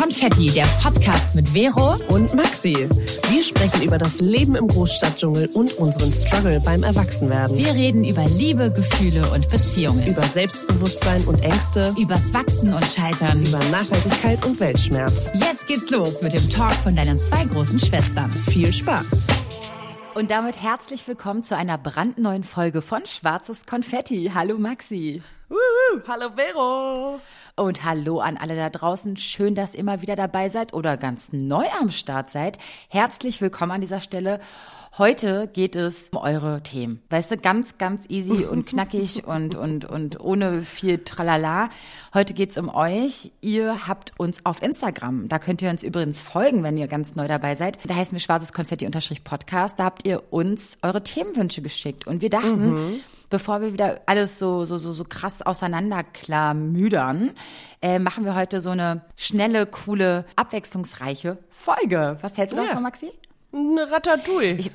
Konfetti, der Podcast mit Vero und Maxi. Wir sprechen über das Leben im Großstadtdschungel und unseren Struggle beim Erwachsenwerden. Wir reden über Liebe, Gefühle und Beziehungen. Über Selbstbewusstsein und Ängste. Übers Wachsen und Scheitern. Über Nachhaltigkeit und Weltschmerz. Jetzt geht's los mit dem Talk von deinen zwei großen Schwestern. Viel Spaß! Und damit herzlich willkommen zu einer brandneuen Folge von Schwarzes Konfetti. Hallo Maxi. Uhu, hallo Vero. Und hallo an alle da draußen. Schön, dass ihr immer wieder dabei seid oder ganz neu am Start seid. Herzlich willkommen an dieser Stelle. Heute geht es um eure Themen. Weißt du, ganz, ganz easy und knackig und, und, und ohne viel Tralala. Heute geht's um euch. Ihr habt uns auf Instagram. Da könnt ihr uns übrigens folgen, wenn ihr ganz neu dabei seid. Da heißen wir schwarzes Konfetti-Podcast. Da habt ihr uns eure Themenwünsche geschickt. Und wir dachten, mhm. Bevor wir wieder alles so, so, so, so krass auseinanderklamüdern, äh, machen wir heute so eine schnelle, coole, abwechslungsreiche Folge. Was hältst du ja. davon, Maxi? Eine Ratatouille. Ich,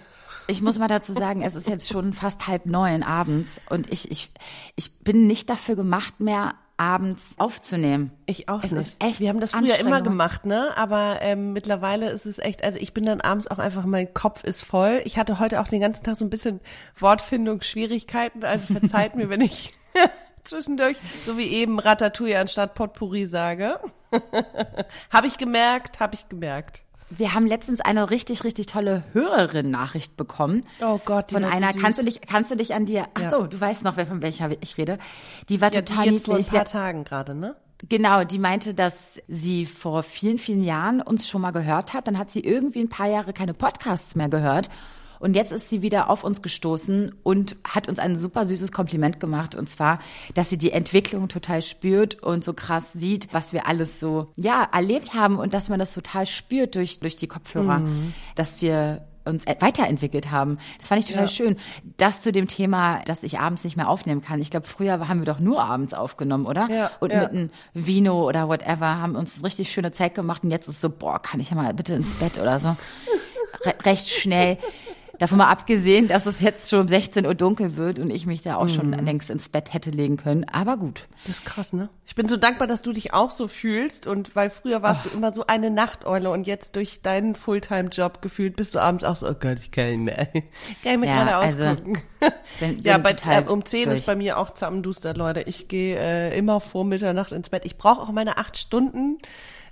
ich muss mal dazu sagen, es ist jetzt schon fast halb neun abends und ich, ich, ich bin nicht dafür gemacht, mehr abends aufzunehmen. Ich auch es nicht. Ist echt Wir haben das früher immer gemacht, ne? Aber ähm, mittlerweile ist es echt, also ich bin dann abends auch einfach, mein Kopf ist voll. Ich hatte heute auch den ganzen Tag so ein bisschen Wortfindungsschwierigkeiten, also verzeiht mir, wenn ich zwischendurch, so wie eben Ratatouille anstatt Potpourri sage. habe ich gemerkt, habe ich gemerkt. Wir haben letztens eine richtig, richtig tolle Hörerin-Nachricht bekommen. Oh Gott, die Von einer, so kannst du dich, kannst du dich an dir, ach ja. so, du weißt noch, wer von welcher ich rede. Die war ja, total die jetzt niedlich. Vor ein paar Tagen gerade, ne? Genau, die meinte, dass sie vor vielen, vielen Jahren uns schon mal gehört hat. Dann hat sie irgendwie ein paar Jahre keine Podcasts mehr gehört und jetzt ist sie wieder auf uns gestoßen und hat uns ein super süßes Kompliment gemacht. Und zwar, dass sie die Entwicklung total spürt und so krass sieht, was wir alles so, ja, erlebt haben und dass man das total spürt durch, durch die Kopfhörer, mhm. dass wir uns weiterentwickelt haben. Das fand ich total ja. schön. Das zu dem Thema, dass ich abends nicht mehr aufnehmen kann. Ich glaube, früher haben wir doch nur abends aufgenommen, oder? Ja, und ja. mit einem Vino oder whatever haben uns richtig schöne Zeit gemacht und jetzt ist so, boah, kann ich ja mal bitte ins Bett oder so. Re recht schnell. Davon mal abgesehen, dass es jetzt schon um 16 Uhr dunkel wird und ich mich da auch schon mhm. längst ins Bett hätte legen können. Aber gut. Das ist krass, ne? Ich bin so dankbar, dass du dich auch so fühlst und weil früher warst Ach. du immer so eine Nachteule und jetzt durch deinen Fulltime-Job gefühlt bist du abends auch so, oh Gott, ich kann nicht mehr. Kann ich mir ja, gerade also, ausgucken. Bin, bin ja, bei, äh, um 10 durch. ist bei mir auch Zammenduster, Leute. Ich gehe äh, immer vor Mitternacht ins Bett. Ich brauche auch meine acht Stunden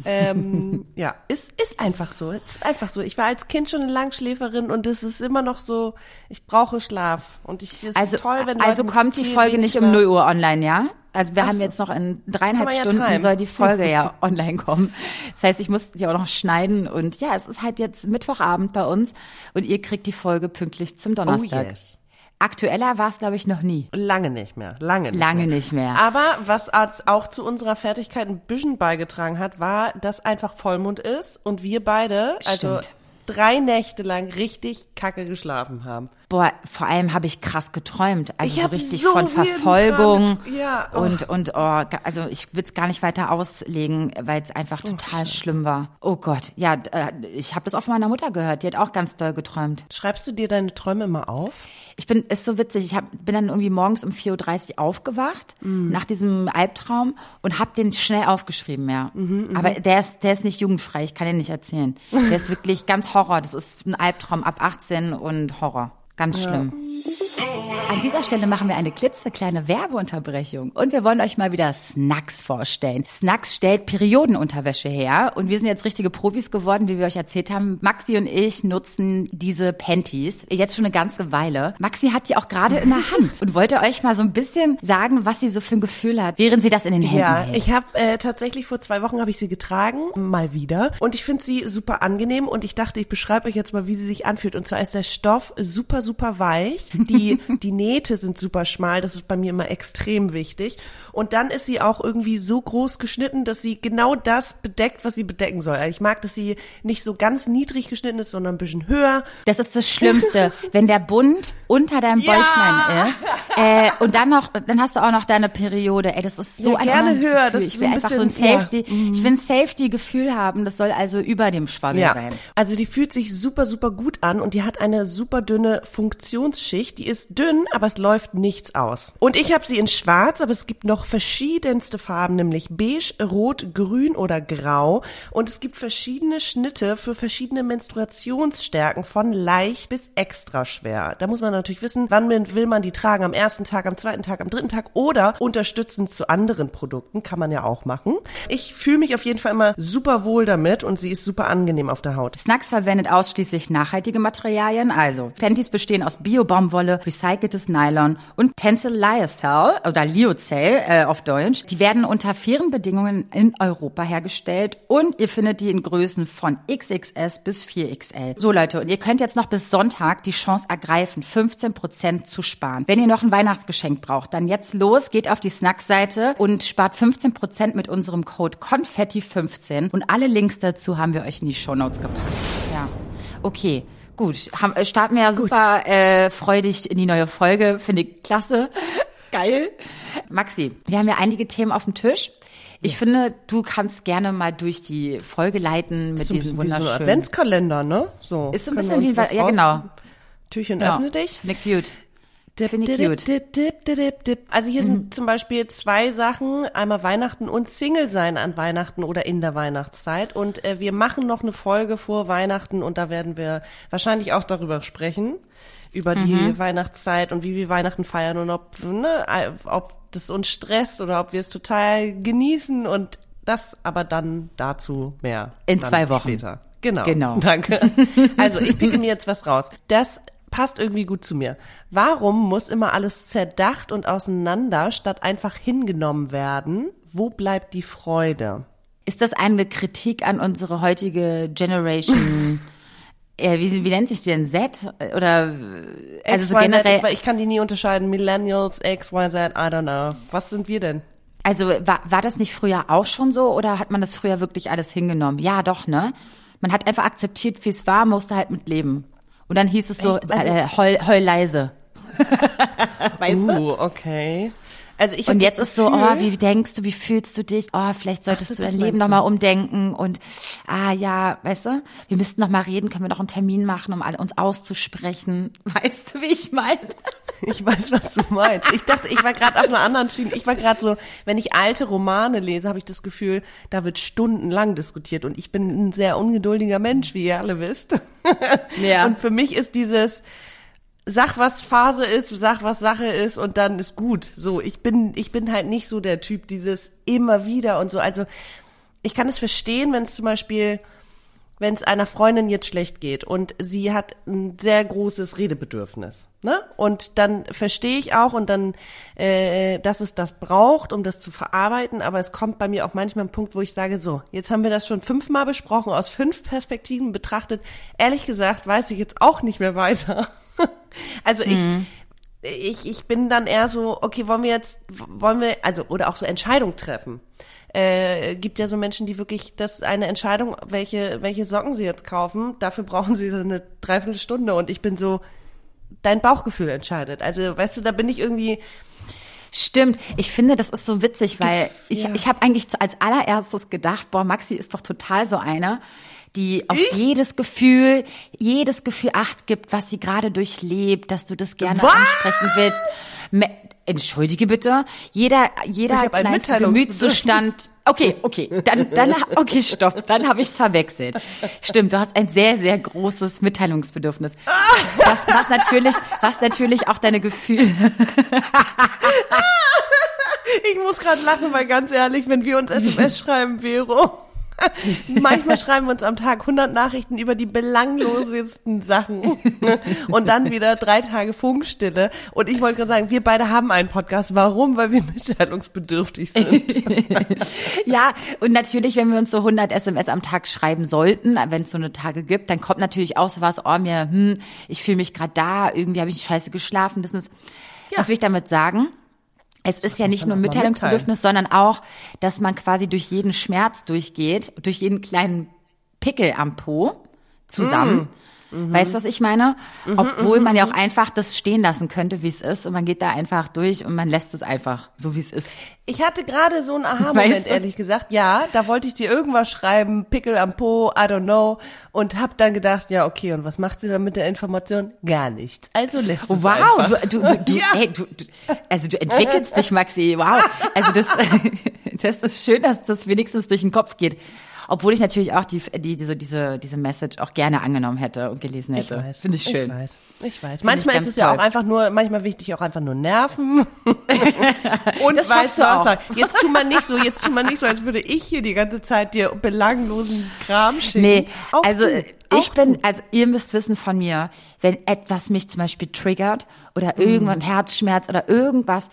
ähm, ja, ist, ist einfach so. Es ist einfach so. Ich war als Kind schon eine Langschläferin und es ist immer noch so, ich brauche Schlaf. Und ich, es also, ist toll, wenn Also kommt die Folge nicht um 0 Uhr online, ja? Also wir Ach haben so. jetzt noch in dreieinhalb Stunden ja soll die Folge ja online kommen. Das heißt, ich muss die auch noch schneiden und ja, es ist halt jetzt Mittwochabend bei uns und ihr kriegt die Folge pünktlich zum Donnerstag. Oh yes. Aktueller war es, glaube ich, noch nie. Lange nicht mehr. Lange nicht Lange mehr. nicht mehr. Aber was auch zu unserer Fertigkeit ein bisschen beigetragen hat, war, dass einfach Vollmond ist und wir beide, also Stimmt. drei Nächte lang richtig kacke geschlafen haben. Boah, vor allem habe ich krass geträumt. Also so richtig so von Verfolgung ja, oh. und, und oh, also ich will es gar nicht weiter auslegen, weil es einfach oh, total oh, schlimm war. Oh Gott, ja, äh, ich habe das auch von meiner Mutter gehört, die hat auch ganz doll geträumt. Schreibst du dir deine Träume immer auf? Ich bin, ist so witzig, ich hab, bin dann irgendwie morgens um 4.30 Uhr aufgewacht, mhm. nach diesem Albtraum und hab den schnell aufgeschrieben, ja. Mhm, mhm, Aber der ist, der ist nicht jugendfrei, ich kann den nicht erzählen. Der ist wirklich ganz Horror, das ist ein Albtraum ab 18 und Horror. Ganz schlimm. Ja. An dieser Stelle machen wir eine klitzekleine Werbeunterbrechung und wir wollen euch mal wieder Snacks vorstellen. Snacks stellt Periodenunterwäsche her und wir sind jetzt richtige Profis geworden, wie wir euch erzählt haben. Maxi und ich nutzen diese Panties jetzt schon eine ganze Weile. Maxi hat die auch gerade in der Hand und wollte euch mal so ein bisschen sagen, was sie so für ein Gefühl hat, während sie das in den Händen ja, hält. Ja, ich habe äh, tatsächlich vor zwei Wochen habe ich sie getragen, mal wieder und ich finde sie super angenehm und ich dachte, ich beschreibe euch jetzt mal, wie sie sich anfühlt und zwar ist der Stoff super super weich, die die Nähte sind super schmal, das ist bei mir immer extrem wichtig. Und dann ist sie auch irgendwie so groß geschnitten, dass sie genau das bedeckt, was sie bedecken soll. Also ich mag, dass sie nicht so ganz niedrig geschnitten ist, sondern ein bisschen höher. Das ist das Schlimmste, wenn der Bund unter deinem Bäuchlein ja. ist. Äh, und dann noch, dann hast du auch noch deine Periode. Ey, das ist so ja, ein gerne höher. Gefühl. Ich will ein einfach so ein Safety, ja. ich will ein Safety-Gefühl haben. Das soll also über dem Schwabbel ja. sein. Also die fühlt sich super, super gut an und die hat eine super dünne Funktionsschicht. Die ist dünn dünn, aber es läuft nichts aus. Und ich habe sie in schwarz, aber es gibt noch verschiedenste Farben, nämlich beige, rot, grün oder grau. Und es gibt verschiedene Schnitte für verschiedene Menstruationsstärken von leicht bis extra schwer. Da muss man natürlich wissen, wann will man die tragen, am ersten Tag, am zweiten Tag, am dritten Tag oder unterstützend zu anderen Produkten, kann man ja auch machen. Ich fühle mich auf jeden Fall immer super wohl damit und sie ist super angenehm auf der Haut. Snacks verwendet ausschließlich nachhaltige Materialien, also Panties bestehen aus Bio-Baumwolle, recyceltes Nylon und Tencel Lyocell oder Lyocell äh, auf Deutsch. Die werden unter fairen Bedingungen in Europa hergestellt und ihr findet die in Größen von XXS bis 4XL. So Leute, und ihr könnt jetzt noch bis Sonntag die Chance ergreifen, 15 Prozent zu sparen. Wenn ihr noch ein Weihnachtsgeschenk braucht, dann jetzt los, geht auf die Snack-Seite und spart 15 Prozent mit unserem Code Konfetti15 und alle Links dazu haben wir euch in die Shownotes gepackt. Ja. Okay. Gut, äh, starten wir ja super äh, freudig in die neue Folge. Finde ich klasse. Geil. Maxi, wir haben ja einige Themen auf dem Tisch. Ich yes. finde, du kannst gerne mal durch die Folge leiten mit diesen wunderschönen. So Adventskalender, ne? So. Ist so ein bisschen wie, ja genau. Türchen ja. öffne dich. Finde cute. Dip, Finde cute. Dip, dip, dip, dip, Also hier mhm. sind zum Beispiel zwei Sachen, einmal Weihnachten und Single sein an Weihnachten oder in der Weihnachtszeit. Und äh, wir machen noch eine Folge vor Weihnachten und da werden wir wahrscheinlich auch darüber sprechen, über die mhm. Weihnachtszeit und wie wir Weihnachten feiern und ob, ne, ob das uns stresst oder ob wir es total genießen und das aber dann dazu mehr. In zwei Wochen. Später. Genau. Genau. Danke. Also ich picke mir jetzt was raus. Das passt irgendwie gut zu mir. Warum muss immer alles zerdacht und auseinander statt einfach hingenommen werden? Wo bleibt die Freude? Ist das eine Kritik an unsere heutige Generation? äh, wie, wie nennt sich die denn? Z? Oder also so generell? Ich, ich kann die nie unterscheiden. Millennials, X, Y, Z, I don't know. Was sind wir denn? Also war, war das nicht früher auch schon so oder hat man das früher wirklich alles hingenommen? Ja, doch, ne? Man hat einfach akzeptiert, wie es war, musste halt mit leben. Und dann hieß es so, also, äh, heul, heul leise. weißt uh, du? okay. Also ich und jetzt ist so, oh, wie denkst du, wie fühlst du dich? Oh, vielleicht solltest Ach, du dein Leben nochmal umdenken und ah ja, weißt du, wir müssten noch mal reden, können wir noch einen Termin machen, um alle uns auszusprechen. Weißt du, wie ich meine? Ich weiß, was du meinst. Ich dachte, ich war gerade auf einer anderen Schiene. Ich war gerade so, wenn ich alte Romane lese, habe ich das Gefühl, da wird stundenlang diskutiert und ich bin ein sehr ungeduldiger Mensch, wie ihr alle wisst. Ja. Und für mich ist dieses sag was Phase ist, sag was Sache ist und dann ist gut. So, ich bin ich bin halt nicht so der Typ dieses immer wieder und so. Also ich kann es verstehen, wenn es zum Beispiel wenn es einer Freundin jetzt schlecht geht und sie hat ein sehr großes Redebedürfnis, ne? Und dann verstehe ich auch und dann, äh, dass es das braucht, um das zu verarbeiten. Aber es kommt bei mir auch manchmal ein Punkt, wo ich sage, so, jetzt haben wir das schon fünfmal besprochen, aus fünf Perspektiven betrachtet. Ehrlich gesagt, weiß ich jetzt auch nicht mehr weiter. also ich, mhm. ich, ich bin dann eher so, okay, wollen wir jetzt, wollen wir, also oder auch so Entscheidung treffen äh, gibt ja so Menschen, die wirklich das eine Entscheidung, welche, welche Socken sie jetzt kaufen, dafür brauchen sie eine Dreiviertelstunde und ich bin so, dein Bauchgefühl entscheidet. Also, weißt du, da bin ich irgendwie. Stimmt. Ich finde, das ist so witzig, weil ich, ja. ich habe eigentlich als allererstes gedacht, boah, Maxi ist doch total so einer, die auf ich? jedes Gefühl, jedes Gefühl Acht gibt, was sie gerade durchlebt, dass du das gerne was? ansprechen willst. Entschuldige bitte. Jeder, jeder kleinste Gemütszustand. Okay, okay, dann, dann, okay, stopp, dann habe ich es verwechselt. Stimmt, du hast ein sehr, sehr großes Mitteilungsbedürfnis. Was, was natürlich, was natürlich auch deine Gefühle. Ich muss gerade lachen, weil ganz ehrlich, wenn wir uns SMS schreiben, Vero. Manchmal schreiben wir uns am Tag 100 Nachrichten über die belanglosesten Sachen und dann wieder drei Tage Funkstille. Und ich wollte gerade sagen, wir beide haben einen Podcast. Warum? Weil wir mitteilungsbedürftig sind. ja, und natürlich, wenn wir uns so 100 SMS am Tag schreiben sollten, wenn es so eine Tage gibt, dann kommt natürlich auch so was, oh mir, hm, ich fühle mich gerade da, irgendwie habe ich scheiße geschlafen. Das ist, ja. was will ich damit sagen? Es ist ja nicht nur Mitteilungsbedürfnis, sondern auch, dass man quasi durch jeden Schmerz durchgeht, durch jeden kleinen Pickel am Po zusammen. Mhm. Weißt du, was ich meine? Mhm, Obwohl man ja auch einfach das stehen lassen könnte, wie es ist, und man geht da einfach durch und man lässt es einfach so, wie es ist. Ich hatte gerade so einen Aha-Moment, weißt du? ehrlich gesagt. Ja, da wollte ich dir irgendwas schreiben, Pickel am Po, I don't know, und hab dann gedacht, ja, okay, und was macht sie dann mit der Information? Gar nichts. Also lässt oh, Wow, du, du, du, du, ja. ey, du, du, also du entwickelst dich, Maxi. Wow. Also das, das ist schön, dass das wenigstens durch den Kopf geht. Obwohl ich natürlich auch die, die, diese, diese, diese Message auch gerne angenommen hätte und gelesen hätte. Finde ich schön. Ich weiß. Ich weiß. Find manchmal ich ist es toll. ja auch einfach nur, manchmal wichtig auch einfach nur Nerven. und das weißt du auch. Jetzt tu man nicht so, jetzt tu man nicht so, als würde ich hier die ganze Zeit dir belanglosen Kram schicken. Nee, auch also gut. ich bin, also ihr müsst wissen von mir, wenn etwas mich zum Beispiel triggert oder irgendwann mm. Herzschmerz oder irgendwas,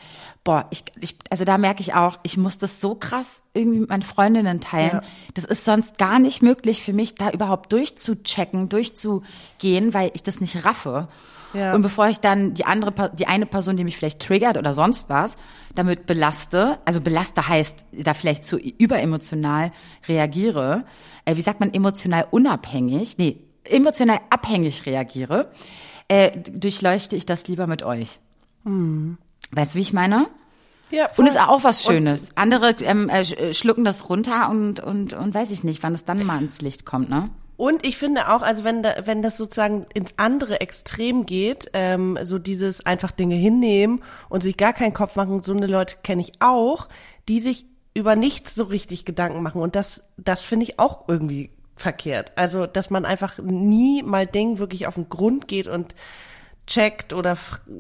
boah, ich, ich, also da merke ich auch, ich muss das so krass irgendwie mit meinen Freundinnen teilen. Ja. Das ist sonst gar nicht möglich für mich, da überhaupt durchzuchecken, durchzugehen, weil ich das nicht raffe. Ja. Und bevor ich dann die andere, die eine Person, die mich vielleicht triggert oder sonst was, damit belaste, also belaste heißt, da vielleicht zu überemotional reagiere, äh, wie sagt man, emotional unabhängig, nee, emotional abhängig reagiere, äh, durchleuchte ich das lieber mit euch. Hm. Weißt du, wie ich meine? Ja, voll. Und ist auch was Schönes. Und Andere ähm, äh, schlucken das runter und, und, und weiß ich nicht, wann es dann mal ins Licht kommt, ne? Und ich finde auch, also wenn da, wenn das sozusagen ins andere Extrem geht, ähm, so dieses einfach Dinge hinnehmen und sich gar keinen Kopf machen, so eine Leute kenne ich auch, die sich über nichts so richtig Gedanken machen. Und das, das finde ich auch irgendwie verkehrt. Also, dass man einfach nie mal Dingen wirklich auf den Grund geht und checkt oder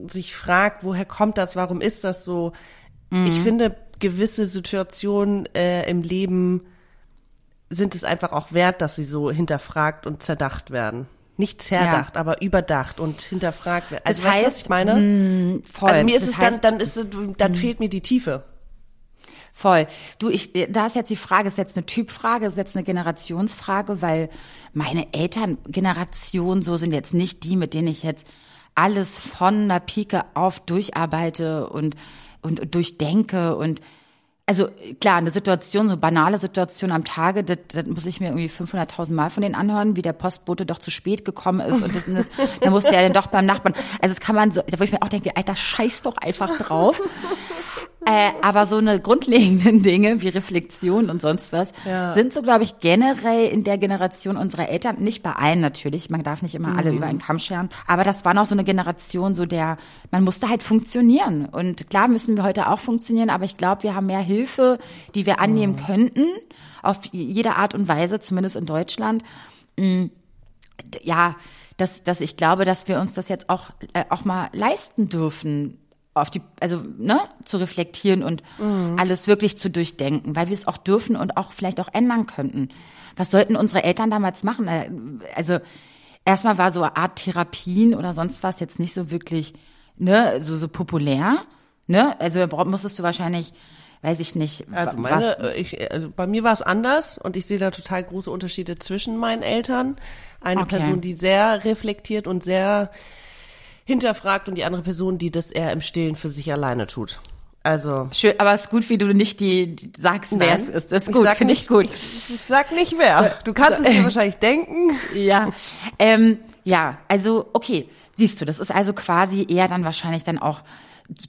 sich fragt, woher kommt das, warum ist das so. Mhm. Ich finde, gewisse Situationen äh, im Leben sind es einfach auch wert, dass sie so hinterfragt und zerdacht werden. Nicht zerdacht, ja. aber überdacht und hinterfragt werden. Also das heißt, weißt, was ich meine? Mh, mm, voll. Also mir ist das es heißt, dann, dann ist dann mh. Mm. fehlt mir die Tiefe. Voll. Du, ich, da ist jetzt die Frage, ist jetzt eine Typfrage, ist jetzt eine Generationsfrage, weil meine Elterngeneration so sind jetzt nicht die, mit denen ich jetzt alles von der Pike auf durcharbeite und, und durchdenke und also klar, eine Situation, so banale Situation am Tage, das, das muss ich mir irgendwie 500.000 Mal von denen anhören, wie der Postbote doch zu spät gekommen ist und das und das, dann musste er dann doch beim Nachbarn. Also das kann man so, wo ich mir auch denke, Alter, scheiß doch einfach drauf. Äh, aber so eine grundlegenden Dinge wie Reflexion und sonst was ja. sind so, glaube ich, generell in der Generation unserer Eltern, nicht bei allen natürlich, man darf nicht immer mhm. alle über einen Kamm scheren, aber das war noch so eine Generation, so der, man musste halt funktionieren. Und klar müssen wir heute auch funktionieren, aber ich glaube, wir haben mehr Hilfe, die wir annehmen mhm. könnten, auf jede Art und Weise, zumindest in Deutschland. Mm, ja, dass, dass ich glaube, dass wir uns das jetzt auch, äh, auch mal leisten dürfen, auf die, also ne, zu reflektieren und mhm. alles wirklich zu durchdenken, weil wir es auch dürfen und auch vielleicht auch ändern könnten. Was sollten unsere Eltern damals machen? Äh, also erstmal war so eine Art Therapien oder sonst was jetzt nicht so wirklich ne, so, so populär. Ne? Also musstest du wahrscheinlich weiß ich nicht. Also meine, äh, ich, also bei mir war es anders und ich sehe da total große Unterschiede zwischen meinen Eltern. Eine okay. Person, die sehr reflektiert und sehr hinterfragt und die andere Person, die das eher im Stillen für sich alleine tut. Also. Schön, aber es ist gut, wie du nicht die, die sagst, wer es ist. Das ist gut, finde ich gut. Ich, ich, sag nicht wer. Du kannst so, es dir wahrscheinlich denken. Ja. Ähm, ja, also, okay. Siehst du, das ist also quasi eher dann wahrscheinlich dann auch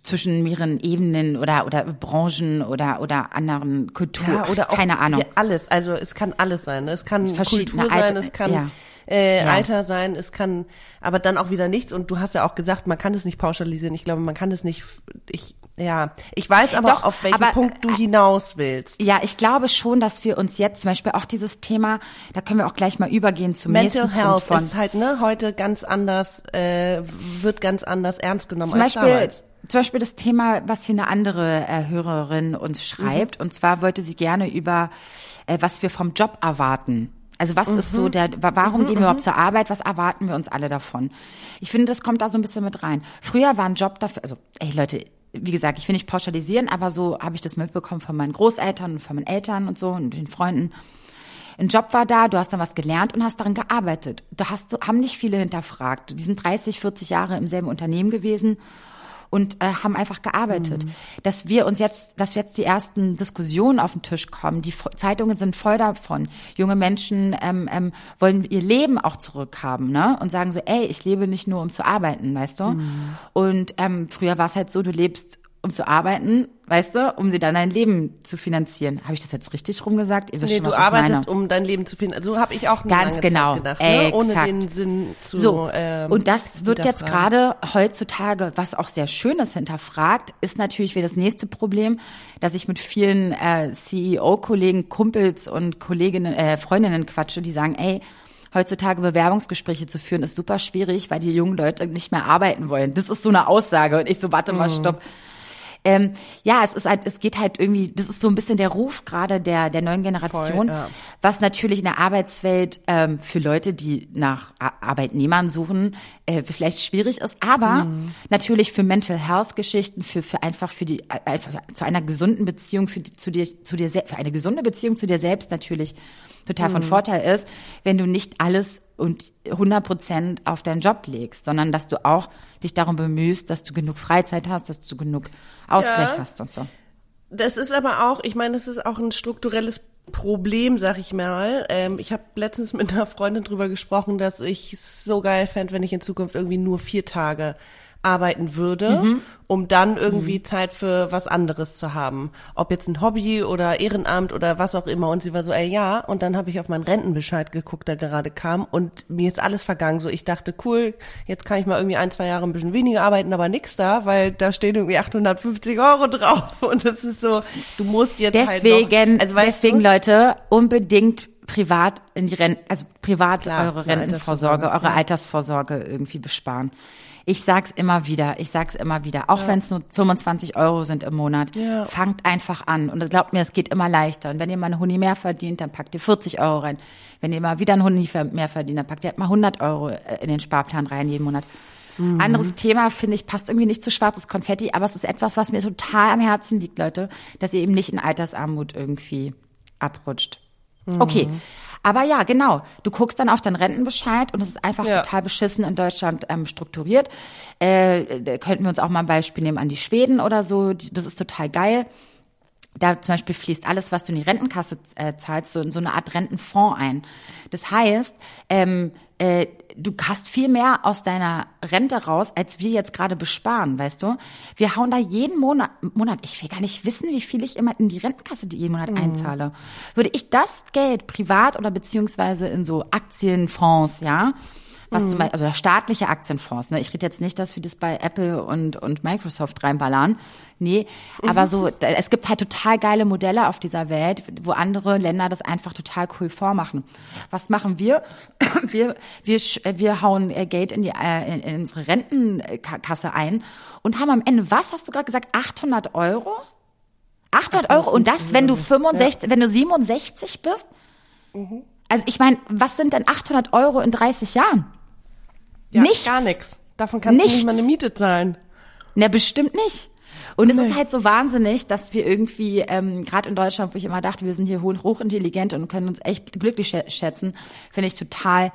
zwischen mehreren Ebenen oder oder Branchen oder oder anderen Kulturen. Ja, oder auch keine Ahnung. alles, also es kann alles sein. Es kann Kultur sein, es kann ja äh, ja. Alter sein, es kann aber dann auch wieder nichts und du hast ja auch gesagt, man kann es nicht pauschalisieren. Ich glaube, man kann es nicht ich ja, ich weiß aber Doch, auf welchen aber, Punkt du äh, hinaus willst. Ja, ich glaube schon, dass wir uns jetzt zum Beispiel auch dieses Thema, da können wir auch gleich mal übergehen zum Mental nächsten Health Punkt von. ist halt ne heute ganz anders, äh, wird ganz anders ernst genommen zum als Beispiel, damals. Zum Beispiel das Thema, was hier eine andere äh, Hörerin uns schreibt, mhm. und zwar wollte sie gerne über, äh, was wir vom Job erwarten also was mhm. ist so mhm. der, warum mhm, gehen wir überhaupt mhm. zur Arbeit? Was erwarten wir uns alle davon? Ich finde, das kommt da so ein bisschen mit rein. Früher war ein Job dafür, also, ey Leute, wie gesagt, ich will nicht pauschalisieren, aber so habe ich das mitbekommen von meinen Großeltern und von meinen Eltern und so und den Freunden. Ein Job war da, du hast dann was gelernt und hast darin gearbeitet. Da hast du, haben nicht viele hinterfragt. Die sind 30, 40 Jahre im selben Unternehmen gewesen und äh, haben einfach gearbeitet. Mhm. Dass wir uns jetzt, dass jetzt die ersten Diskussionen auf den Tisch kommen, die Zeitungen sind voll davon. Junge Menschen ähm, ähm, wollen ihr Leben auch zurückhaben, ne? Und sagen so, ey, ich lebe nicht nur um zu arbeiten, weißt du? Mhm. Und ähm, früher war es halt so, du lebst um zu arbeiten, weißt du, um dir dann dein Leben zu finanzieren. Habe ich das jetzt richtig rumgesagt? Ihr wisst nee, schon, was du arbeitest, um dein Leben zu finanzieren. So habe ich auch ganz genau gedacht, ne? ohne den Sinn zu. So ähm, und das wird jetzt gerade heutzutage, was auch sehr schönes hinterfragt, ist natürlich wieder das nächste Problem, dass ich mit vielen äh, CEO-Kollegen, Kumpels und Kolleginnen, äh, Freundinnen quatsche, die sagen, ey heutzutage Bewerbungsgespräche zu führen, ist super schwierig, weil die jungen Leute nicht mehr arbeiten wollen. Das ist so eine Aussage. Und ich so, warte mal, mhm. stopp. Ähm, ja, es ist halt, es geht halt irgendwie, das ist so ein bisschen der Ruf gerade der der neuen Generation, Voll, ja. was natürlich in der Arbeitswelt ähm, für Leute, die nach Arbeitnehmern suchen, äh, vielleicht schwierig ist, aber mhm. natürlich für Mental Health Geschichten, für für einfach für die einfach zu einer gesunden Beziehung für die, zu dir zu dir für eine gesunde Beziehung zu dir selbst natürlich total von mhm. Vorteil ist, wenn du nicht alles und 100 Prozent auf deinen Job legst, sondern dass du auch dich darum bemühst, dass du genug Freizeit hast, dass du genug Ausgleich ja. hast und so. Das ist aber auch, ich meine, das ist auch ein strukturelles Problem, sag ich mal. Ähm, ich habe letztens mit einer Freundin drüber gesprochen, dass ich es so geil fände, wenn ich in Zukunft irgendwie nur vier Tage arbeiten würde, mhm. um dann irgendwie mhm. Zeit für was anderes zu haben. Ob jetzt ein Hobby oder Ehrenamt oder was auch immer. Und sie war so, ey ja. Und dann habe ich auf meinen Rentenbescheid geguckt, der gerade kam. Und mir ist alles vergangen. So, ich dachte, cool, jetzt kann ich mal irgendwie ein, zwei Jahre ein bisschen weniger arbeiten, aber nix da, weil da stehen irgendwie 850 Euro drauf. Und das ist so, du musst jetzt deswegen, halt noch, also deswegen du? Leute, unbedingt privat in die Renten, also privat Klar, eure Rentenvorsorge, eure. Altersvorsorge irgendwie besparen. Ich sag's immer wieder, ich sag's immer wieder, auch ja. wenn es nur 25 Euro sind im Monat, ja. fangt einfach an. Und glaubt mir, es geht immer leichter. Und wenn ihr mal eine Huni mehr verdient, dann packt ihr 40 Euro rein. Wenn ihr mal wieder einen Huni mehr verdient, dann packt ihr halt mal 100 Euro äh, in den Sparplan rein jeden Monat. Mhm. Anderes Thema, finde ich, passt irgendwie nicht zu schwarzes Konfetti, aber es ist etwas, was mir total am Herzen liegt, Leute, dass ihr eben nicht in Altersarmut irgendwie abrutscht. Okay, mhm. Aber ja, genau. Du guckst dann auf deinen Rentenbescheid und es ist einfach ja. total beschissen in Deutschland ähm, strukturiert. Äh, könnten wir uns auch mal ein Beispiel nehmen an die Schweden oder so. Das ist total geil. Da zum Beispiel fließt alles, was du in die Rentenkasse äh, zahlst, so in so eine Art Rentenfonds ein. Das heißt, ähm, äh, du hast viel mehr aus deiner Rente raus, als wir jetzt gerade besparen, weißt du? Wir hauen da jeden Monat, Monat, ich will gar nicht wissen, wie viel ich immer in die Rentenkasse die jeden Monat mhm. einzahle. Würde ich das Geld privat oder beziehungsweise in so Aktienfonds, ja, was mhm. zum Beispiel, also staatliche Aktienfonds, ne? Ich rede jetzt nicht, dass wir das bei Apple und, und Microsoft reinballern. Nee, mhm. aber so, es gibt halt total geile Modelle auf dieser Welt, wo andere Länder das einfach total cool vormachen. Was machen wir? Wir, wir, wir hauen äh, Geld in die, äh, in, in unsere Rentenkasse ein und haben am Ende, was hast du gerade gesagt, 800 Euro? 800 Euro und das, wenn du 65, ja. wenn du 67 bist? Mhm. Also ich meine, was sind denn 800 Euro in 30 Jahren? Ja, nichts. Gar nichts. Davon kannst nichts. du nicht mal eine Miete zahlen. Na, bestimmt nicht. Und es ist halt so wahnsinnig, dass wir irgendwie, ähm, gerade in Deutschland, wo ich immer dachte, wir sind hier hoch, hochintelligent und können uns echt glücklich schätzen, finde ich total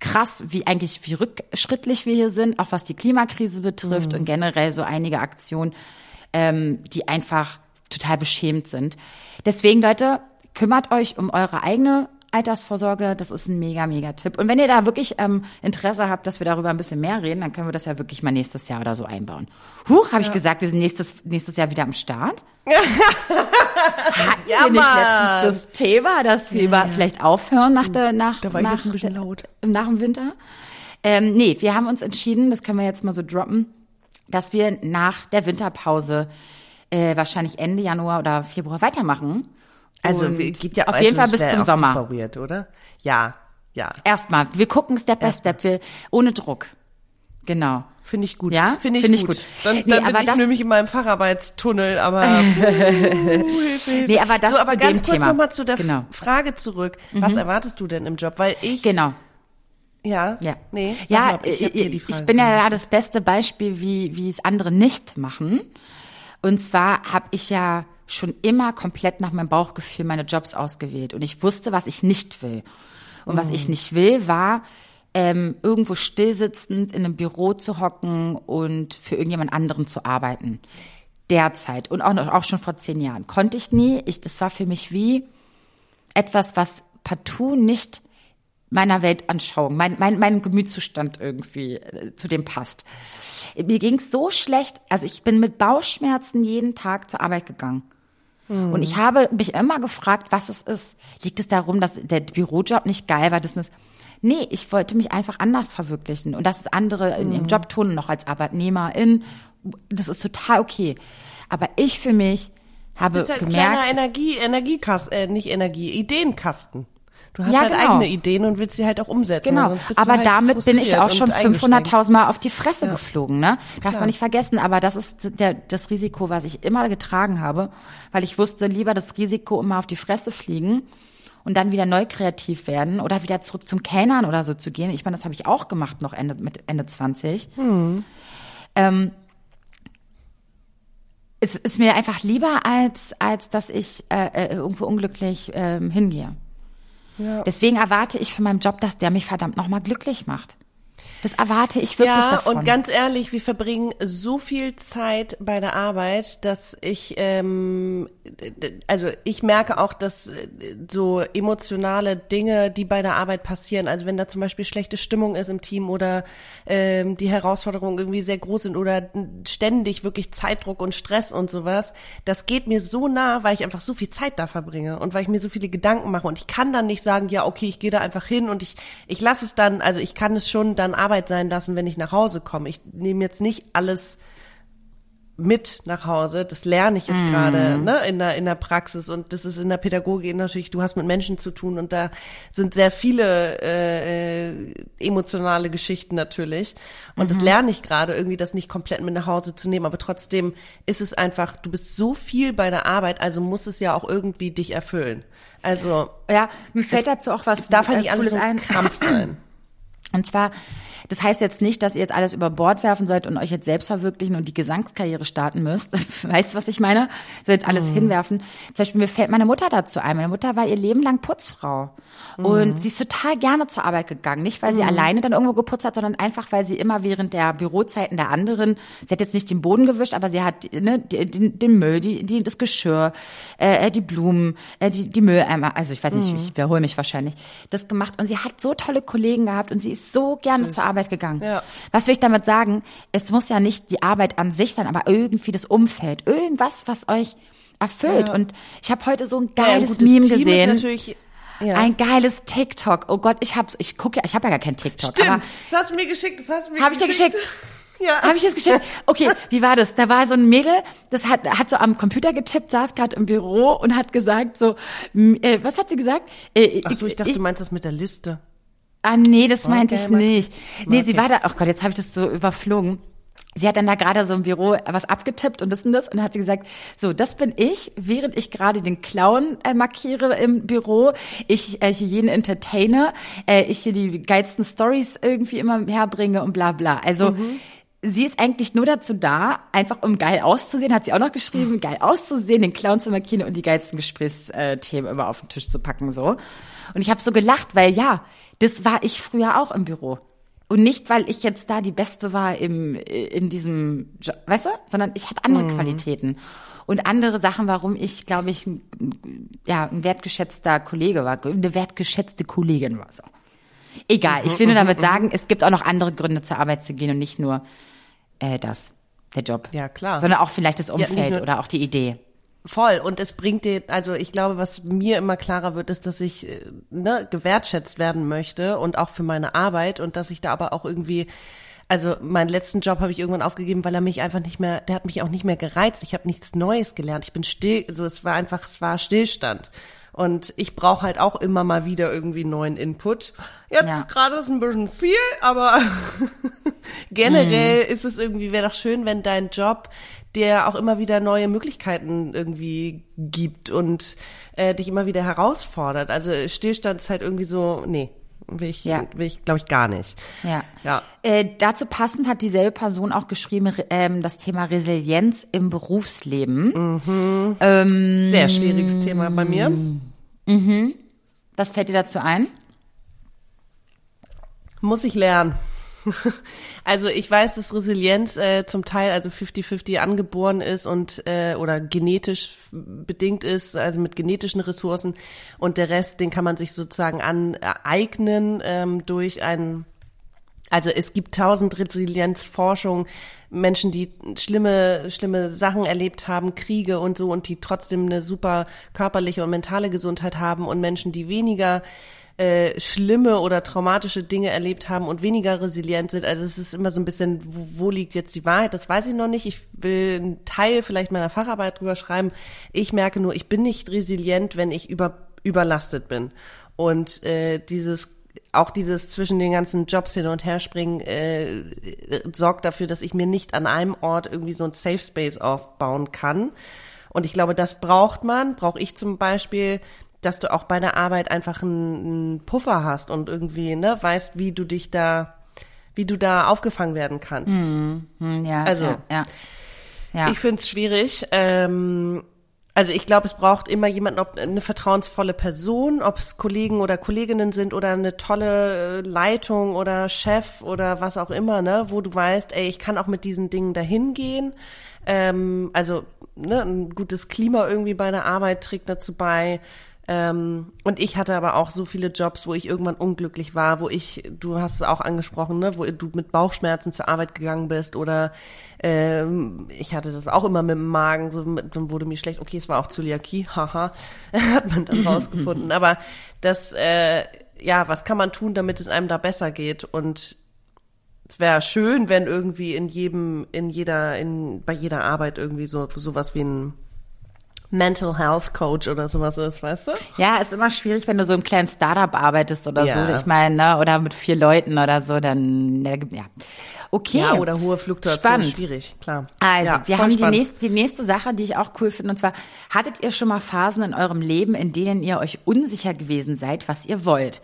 krass, wie eigentlich, wie rückschrittlich wir hier sind, auch was die Klimakrise betrifft mhm. und generell so einige Aktionen, ähm, die einfach total beschämt sind. Deswegen, Leute, kümmert euch um eure eigene Altersvorsorge, das ist ein mega, mega Tipp. Und wenn ihr da wirklich ähm, Interesse habt, dass wir darüber ein bisschen mehr reden, dann können wir das ja wirklich mal nächstes Jahr oder so einbauen. Huch, habe ja. ich gesagt, wir sind nächstes, nächstes Jahr wieder am Start? Hatten ja, wir nicht letztens das Thema, dass wir ja, ja. vielleicht aufhören nach der, nach, da war nach, ich jetzt ein bisschen laut. nach dem Winter? Ähm, nee, wir haben uns entschieden, das können wir jetzt mal so droppen, dass wir nach der Winterpause äh, wahrscheinlich Ende Januar oder Februar weitermachen also und geht ja auf also jeden Fall bis zum Sommer. Weird, oder? Ja, ja. Erstmal, wir gucken Step by Step, wir, ohne Druck. Genau. Finde ich gut. Ja, finde ich, find ich, gut. Dann, dann nee, bin ich das, nämlich in meinem Facharbeitstunnel, aber uh, Nee, aber das so, aber zu ganz dem kurz Thema. nochmal zu der genau. Frage zurück. Mhm. Was erwartest du denn im Job? Weil ich Genau. Ja, ja, nee, ja, mal, ich, ich, ich bin ja da das beste Beispiel, wie wie es andere nicht machen. Und zwar habe ich ja schon immer komplett nach meinem Bauchgefühl meine Jobs ausgewählt und ich wusste, was ich nicht will. Und was ich mhm. nicht will, war ähm, irgendwo stillsitzend in einem Büro zu hocken und für irgendjemand anderen zu arbeiten. Derzeit und auch, noch, auch schon vor zehn Jahren. Konnte ich nie. Ich, das war für mich wie etwas, was partout nicht meiner Weltanschauung, mein, mein, mein Gemütszustand irgendwie äh, zu dem passt. Mir ging's so schlecht, also ich bin mit Bauchschmerzen jeden Tag zur Arbeit gegangen. Hm. Und ich habe mich immer gefragt, was es ist. Liegt es darum, dass der Bürojob nicht geil war? Das ist, nee, ich wollte mich einfach anders verwirklichen. Und dass es andere in ihrem hm. Job tun, noch als Arbeitnehmerin, das ist total okay. Aber ich für mich habe das ist halt gemerkt. Ein kleiner Energie, Energiekasten, äh, nicht Energie, Ideenkasten. Du hast ja, halt genau. eigene Ideen und willst sie halt auch umsetzen. Genau, aber halt damit bin ich auch schon 500.000 Mal auf die Fresse ja. geflogen, ne? Darf Klar. man nicht vergessen, aber das ist der, das Risiko, was ich immer getragen habe, weil ich wusste, lieber das Risiko immer auf die Fresse fliegen und dann wieder neu kreativ werden oder wieder zurück zum Kellnern oder so zu gehen. Ich meine, das habe ich auch gemacht noch Ende, mit Ende 20. Hm. Ähm, es ist mir einfach lieber, als, als dass ich äh, äh irgendwo unglücklich ähm, hingehe. Ja. Deswegen erwarte ich von meinem Job, dass der mich verdammt nochmal glücklich macht. Das erwarte ich wirklich ja, davon. und ganz ehrlich, wir verbringen so viel Zeit bei der Arbeit, dass ich, ähm, also ich merke auch, dass äh, so emotionale Dinge, die bei der Arbeit passieren, also wenn da zum Beispiel schlechte Stimmung ist im Team oder ähm, die Herausforderungen irgendwie sehr groß sind oder ständig wirklich Zeitdruck und Stress und sowas, das geht mir so nah, weil ich einfach so viel Zeit da verbringe und weil ich mir so viele Gedanken mache und ich kann dann nicht sagen, ja, okay, ich gehe da einfach hin und ich, ich lasse es dann, also ich kann es schon dann arbeiten Arbeit sein lassen, wenn ich nach Hause komme. Ich nehme jetzt nicht alles mit nach Hause. Das lerne ich jetzt mm. gerade ne, in, der, in der Praxis und das ist in der Pädagogik natürlich, du hast mit Menschen zu tun und da sind sehr viele äh, äh, emotionale Geschichten natürlich. Und mhm. das lerne ich gerade, irgendwie das nicht komplett mit nach Hause zu nehmen. Aber trotzdem ist es einfach, du bist so viel bei der Arbeit, also muss es ja auch irgendwie dich erfüllen. Also ja, mir fällt dazu auch was. Es darf halt nicht alles so ein Krampf sein. Und zwar das heißt jetzt nicht, dass ihr jetzt alles über Bord werfen sollt und euch jetzt selbst verwirklichen und die Gesangskarriere starten müsst. weißt du, was ich meine? So jetzt alles mhm. hinwerfen. Zum Beispiel mir fällt meine Mutter dazu ein. Meine Mutter war ihr Leben lang Putzfrau. Mhm. Und sie ist total gerne zur Arbeit gegangen. Nicht, weil sie mhm. alleine dann irgendwo geputzt hat, sondern einfach, weil sie immer während der Bürozeiten der anderen, sie hat jetzt nicht den Boden gewischt, aber sie hat ne, den, den Müll, die, die, das Geschirr, äh, die Blumen, äh, die, die Mülleimer, also ich weiß nicht, ich wiederhole mich wahrscheinlich, das gemacht. Und sie hat so tolle Kollegen gehabt und sie ist so gerne zur Arbeit gegangen. Ja. Was will ich damit sagen? Es muss ja nicht die Arbeit an sich sein, aber irgendwie das Umfeld, irgendwas, was euch erfüllt. Ja. Und ich habe heute so ein geiles ja, ein Meme Team gesehen. Ja. Ein geiles TikTok. Oh Gott, ich hab's, ich gucke, ich habe ja gar kein TikTok. Stimmt, aber das hast du mir geschickt, das hast du mir hab geschickt. Habe ich dir geschickt? Ja. Habe ich das geschickt? Okay, wie war das? Da war so ein Mädel, das hat, hat so am Computer getippt, saß gerade im Büro und hat gesagt so, äh, was hat sie gesagt? Äh, Ach so, ich dachte, ich, du meinst das mit der Liste. Ah, nee, das meinte okay, ich nicht. Nee, okay. sie war da, ach oh Gott, jetzt habe ich das so überflogen. Sie hat dann da gerade so im Büro was abgetippt und das und das und dann hat sie gesagt, so, das bin ich, während ich gerade den Clown äh, markiere im Büro, ich äh, hier jeden entertainer, äh, ich hier die geilsten Stories irgendwie immer herbringe und bla bla. Also mhm. sie ist eigentlich nur dazu da, einfach um geil auszusehen, hat sie auch noch geschrieben, geil auszusehen, den Clown zu markieren und die geilsten Gesprächsthemen immer auf den Tisch zu packen so. Und ich habe so gelacht, weil ja, das war ich früher auch im Büro. Und nicht, weil ich jetzt da die Beste war im, in diesem, Job, weißt du, sondern ich hatte andere mhm. Qualitäten und andere Sachen, warum ich, glaube ich, ein, ja, ein wertgeschätzter Kollege war, eine wertgeschätzte Kollegin war so. Egal, ich will nur damit sagen, es gibt auch noch andere Gründe zur Arbeit zu gehen und nicht nur äh, das, der Job. Ja, klar. Sondern auch vielleicht das Umfeld ja, oder auch die Idee. Voll. Und es bringt dir, also ich glaube, was mir immer klarer wird, ist, dass ich äh, ne, gewertschätzt werden möchte und auch für meine Arbeit und dass ich da aber auch irgendwie, also meinen letzten Job habe ich irgendwann aufgegeben, weil er mich einfach nicht mehr, der hat mich auch nicht mehr gereizt. Ich habe nichts Neues gelernt. Ich bin still, also es war einfach, es war Stillstand. Und ich brauche halt auch immer mal wieder irgendwie neuen Input. Jetzt ja. gerade ist ein bisschen viel, aber generell mm. ist es irgendwie, wäre doch schön, wenn dein Job der auch immer wieder neue Möglichkeiten irgendwie gibt und äh, dich immer wieder herausfordert. Also Stillstand ist halt irgendwie so, nee, will ich, ja. will ich glaube ich, gar nicht. Ja. ja. Äh, dazu passend hat dieselbe Person auch geschrieben, ähm, das Thema Resilienz im Berufsleben. Mhm. Ähm, Sehr schwieriges Thema bei mir. Mhm. Was fällt dir dazu ein? Muss ich lernen. Also ich weiß, dass Resilienz äh, zum Teil also 50-50 angeboren ist und äh, oder genetisch bedingt ist, also mit genetischen Ressourcen. Und der Rest, den kann man sich sozusagen aneignen ähm, durch einen also es gibt tausend Resilienzforschung, Menschen, die schlimme, schlimme Sachen erlebt haben, Kriege und so, und die trotzdem eine super körperliche und mentale Gesundheit haben und Menschen, die weniger äh, schlimme oder traumatische Dinge erlebt haben und weniger resilient sind. Also es ist immer so ein bisschen, wo, wo liegt jetzt die Wahrheit? Das weiß ich noch nicht. Ich will einen Teil vielleicht meiner Facharbeit drüber schreiben. Ich merke nur, ich bin nicht resilient, wenn ich über, überlastet bin. Und äh, dieses auch dieses zwischen den ganzen Jobs hin und her springen äh, sorgt dafür, dass ich mir nicht an einem Ort irgendwie so ein Safe Space aufbauen kann. Und ich glaube, das braucht man, brauche ich zum Beispiel, dass du auch bei der Arbeit einfach einen, Puffer hast und irgendwie, ne, weißt, wie du dich da, wie du da aufgefangen werden kannst. Hm, hm, ja, also, ja, ja. ja. ich finde es schwierig. Ähm, also ich glaube, es braucht immer jemanden, ob eine vertrauensvolle Person, ob es Kollegen oder Kolleginnen sind oder eine tolle äh, Leitung oder Chef oder was auch immer, ne, wo du weißt, ey, ich kann auch mit diesen Dingen dahin gehen. Ähm, also ne, ein gutes Klima irgendwie bei der Arbeit trägt dazu bei. Ähm, und ich hatte aber auch so viele Jobs, wo ich irgendwann unglücklich war, wo ich, du hast es auch angesprochen, ne, wo du mit Bauchschmerzen zur Arbeit gegangen bist oder ähm, ich hatte das auch immer mit dem Magen, so mit, dann wurde mir schlecht, okay, es war auch Zöliakie, haha, hat man dann rausgefunden. aber das, äh, ja, was kann man tun, damit es einem da besser geht? Und es wäre schön, wenn irgendwie in jedem, in jeder, in bei jeder Arbeit irgendwie so sowas wie ein Mental Health Coach oder sowas ist, weißt du? Ja, ist immer schwierig, wenn du so im kleinen Startup arbeitest oder ja. so. Ich meine, ne, oder mit vier Leuten oder so, dann ja. Okay. Ja, oder hohe Fluktuation. Spannend. Schwierig, klar. Also, ja, wir haben die nächste, die nächste Sache, die ich auch cool finde, und zwar, hattet ihr schon mal Phasen in eurem Leben, in denen ihr euch unsicher gewesen seid, was ihr wollt?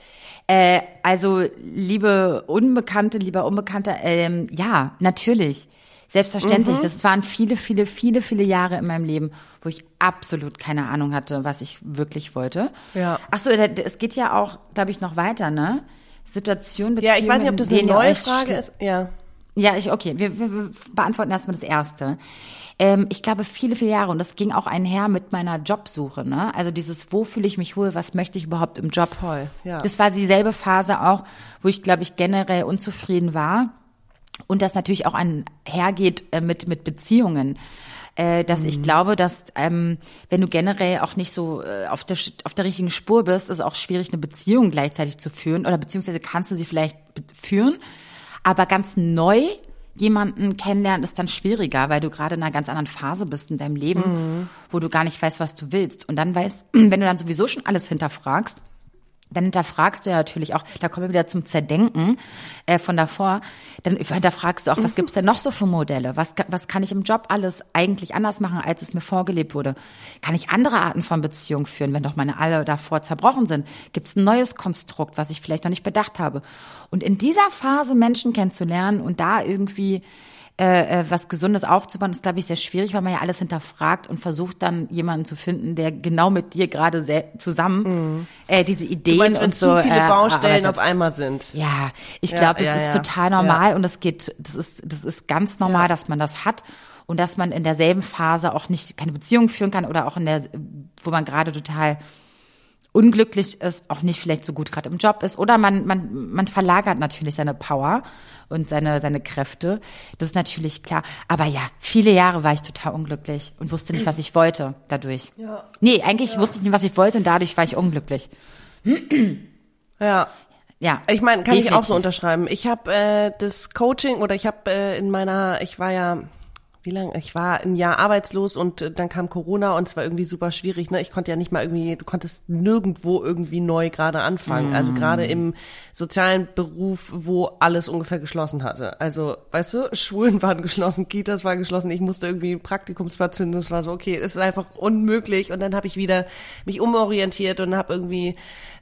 Äh, also, liebe Unbekannte, lieber Unbekannter, ähm, ja, natürlich. Selbstverständlich. Mhm. Das waren viele, viele, viele, viele Jahre in meinem Leben, wo ich absolut keine Ahnung hatte, was ich wirklich wollte. Ja. Ach so, es geht ja auch, glaube ich, noch weiter, ne? Situation, Beziehungen, Ja, ich weiß nicht, ob das eine neue Frage ist. Ja. Ja, ich, okay, wir, wir, wir beantworten erstmal das erste. Ähm, ich glaube, viele, viele Jahre, und das ging auch einher mit meiner Jobsuche, ne? Also dieses, wo fühle ich mich wohl, was möchte ich überhaupt im Job? Voll, ja. Das war dieselbe Phase auch, wo ich, glaube ich, generell unzufrieden war und das natürlich auch einhergeht äh, mit, mit Beziehungen. Äh, dass mhm. ich glaube, dass ähm, wenn du generell auch nicht so äh, auf, der, auf der richtigen Spur bist, ist es auch schwierig, eine Beziehung gleichzeitig zu führen. Oder beziehungsweise kannst du sie vielleicht führen, aber ganz neu jemanden kennenlernen ist dann schwieriger, weil du gerade in einer ganz anderen Phase bist in deinem Leben, mhm. wo du gar nicht weißt, was du willst. Und dann weißt, wenn du dann sowieso schon alles hinterfragst, dann hinterfragst du ja natürlich auch, da kommen wir wieder zum Zerdenken äh, von davor, dann hinterfragst du auch, was gibt's denn noch so für Modelle? Was, was kann ich im Job alles eigentlich anders machen, als es mir vorgelebt wurde? Kann ich andere Arten von Beziehungen führen, wenn doch meine alle davor zerbrochen sind? Gibt's ein neues Konstrukt, was ich vielleicht noch nicht bedacht habe? Und in dieser Phase Menschen kennenzulernen und da irgendwie äh, äh, was Gesundes aufzubauen, ist, glaube ich, sehr schwierig, weil man ja alles hinterfragt und versucht dann jemanden zu finden, der genau mit dir gerade zusammen mhm. äh, diese Ideen meinst, und so. Zu viele äh, Baustellen auf einmal sind. Ja, ich ja, glaube, es ja, ist ja. total normal und es geht, das ist, das ist ganz normal, dass man das hat und dass man in derselben Phase auch nicht keine Beziehung führen kann oder auch in der, wo man gerade total unglücklich ist, auch nicht vielleicht so gut gerade im Job ist oder man man man verlagert natürlich seine Power und seine, seine Kräfte. Das ist natürlich klar. Aber ja, viele Jahre war ich total unglücklich und wusste nicht, was ich wollte dadurch. Ja. Nee, eigentlich ja. wusste ich nicht, was ich wollte und dadurch war ich unglücklich. Ja. Ja. Ich meine, kann definitiv. ich auch so unterschreiben. Ich habe äh, das Coaching oder ich habe äh, in meiner, ich war ja wie lange? Ich war ein Jahr arbeitslos und äh, dann kam Corona und es war irgendwie super schwierig. Ne? Ich konnte ja nicht mal irgendwie, du konntest nirgendwo irgendwie neu gerade anfangen. Mm. Also gerade im sozialen Beruf, wo alles ungefähr geschlossen hatte. Also, weißt du, Schulen waren geschlossen, Kitas waren geschlossen. Ich musste irgendwie einen Praktikumsplatz finden. Es war so, okay, es ist einfach unmöglich. Und dann habe ich wieder mich umorientiert und habe irgendwie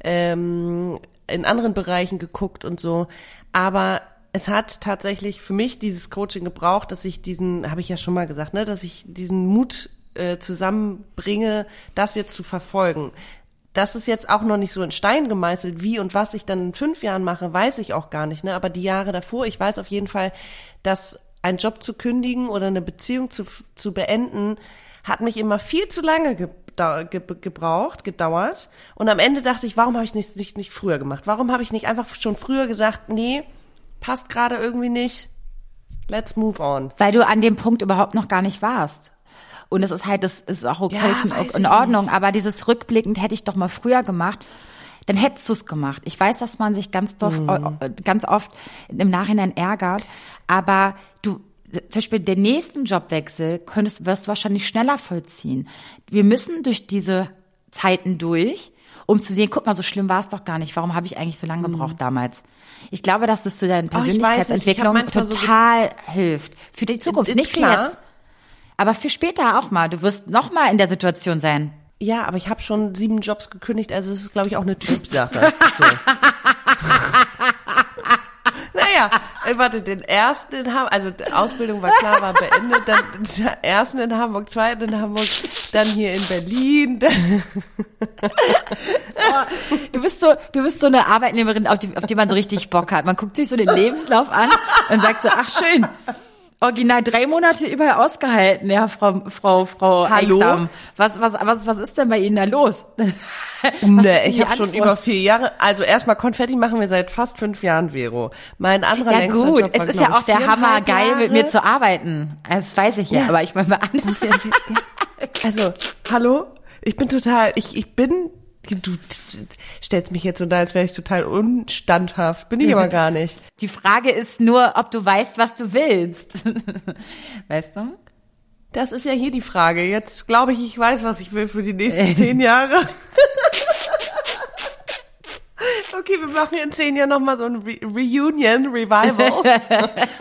ähm, in anderen Bereichen geguckt und so. Aber es hat tatsächlich für mich dieses Coaching gebraucht, dass ich diesen, habe ich ja schon mal gesagt, ne, dass ich diesen Mut äh, zusammenbringe, das jetzt zu verfolgen. das ist jetzt auch noch nicht so in Stein gemeißelt, wie und was ich dann in fünf Jahren mache, weiß ich auch gar nicht. Ne? Aber die Jahre davor, ich weiß auf jeden Fall, dass einen Job zu kündigen oder eine Beziehung zu, zu beenden, hat mich immer viel zu lange ge ge gebraucht, gedauert. Und am Ende dachte ich, warum habe ich nicht, nicht, nicht früher gemacht? Warum habe ich nicht einfach schon früher gesagt, nee, passt gerade irgendwie nicht, let's move on. Weil du an dem Punkt überhaupt noch gar nicht warst. Und es ist halt, das ist auch okay, ja, in, Ordnung, nicht. aber dieses rückblickend hätte ich doch mal früher gemacht dann hättest du es gemacht. Ich weiß, dass man sich ganz, dof, mhm. ganz oft im Nachhinein ärgert, aber du, zum Beispiel den nächsten Jobwechsel könntest, wirst du wahrscheinlich schneller vollziehen. Wir müssen durch diese Zeiten durch, um zu sehen, guck mal, so schlimm war es doch gar nicht. Warum habe ich eigentlich so lange gebraucht mhm. damals? Ich glaube, dass das zu deiner Persönlichkeitsentwicklung oh, total so hilft. Für die Zukunft, nicht für jetzt. Aber für später auch mal. Du wirst noch mal in der Situation sein. Ja, aber ich habe schon sieben Jobs gekündigt, also es ist, glaube ich, auch eine Typsache. Naja, äh, warte, den ersten in Hamburg, also die Ausbildung war klar, war beendet, dann den ersten in Hamburg, zweiten in Hamburg, dann hier in Berlin. Dann oh, du bist so, du bist so eine Arbeitnehmerin, auf die, auf die man so richtig Bock hat. Man guckt sich so den Lebenslauf an und sagt so, ach schön, original drei Monate überall ausgehalten, ja, Frau, Frau, Frau Hallo? Eichsam. Was, was, was, was ist denn bei Ihnen da los? nee, ich habe schon über vier Jahre, also erstmal Konfetti machen wir seit fast fünf Jahren, Vero. Mein anderer Ja gut, Job es ist ja auch der Hammer geil, Jahre. mit mir zu arbeiten. Das weiß ich ja, ja. aber ich meine bei anderen. Also, hallo? Ich bin total, ich, ich bin du stellst mich jetzt so da, als wäre ich total unstandhaft. Bin ich aber gar nicht. Die Frage ist nur, ob du weißt, was du willst. weißt du? Das ist ja hier die Frage. Jetzt glaube ich, ich weiß, was ich will für die nächsten zehn Jahre. okay, wir machen in zehn Jahren nochmal so ein Re Reunion, Revival.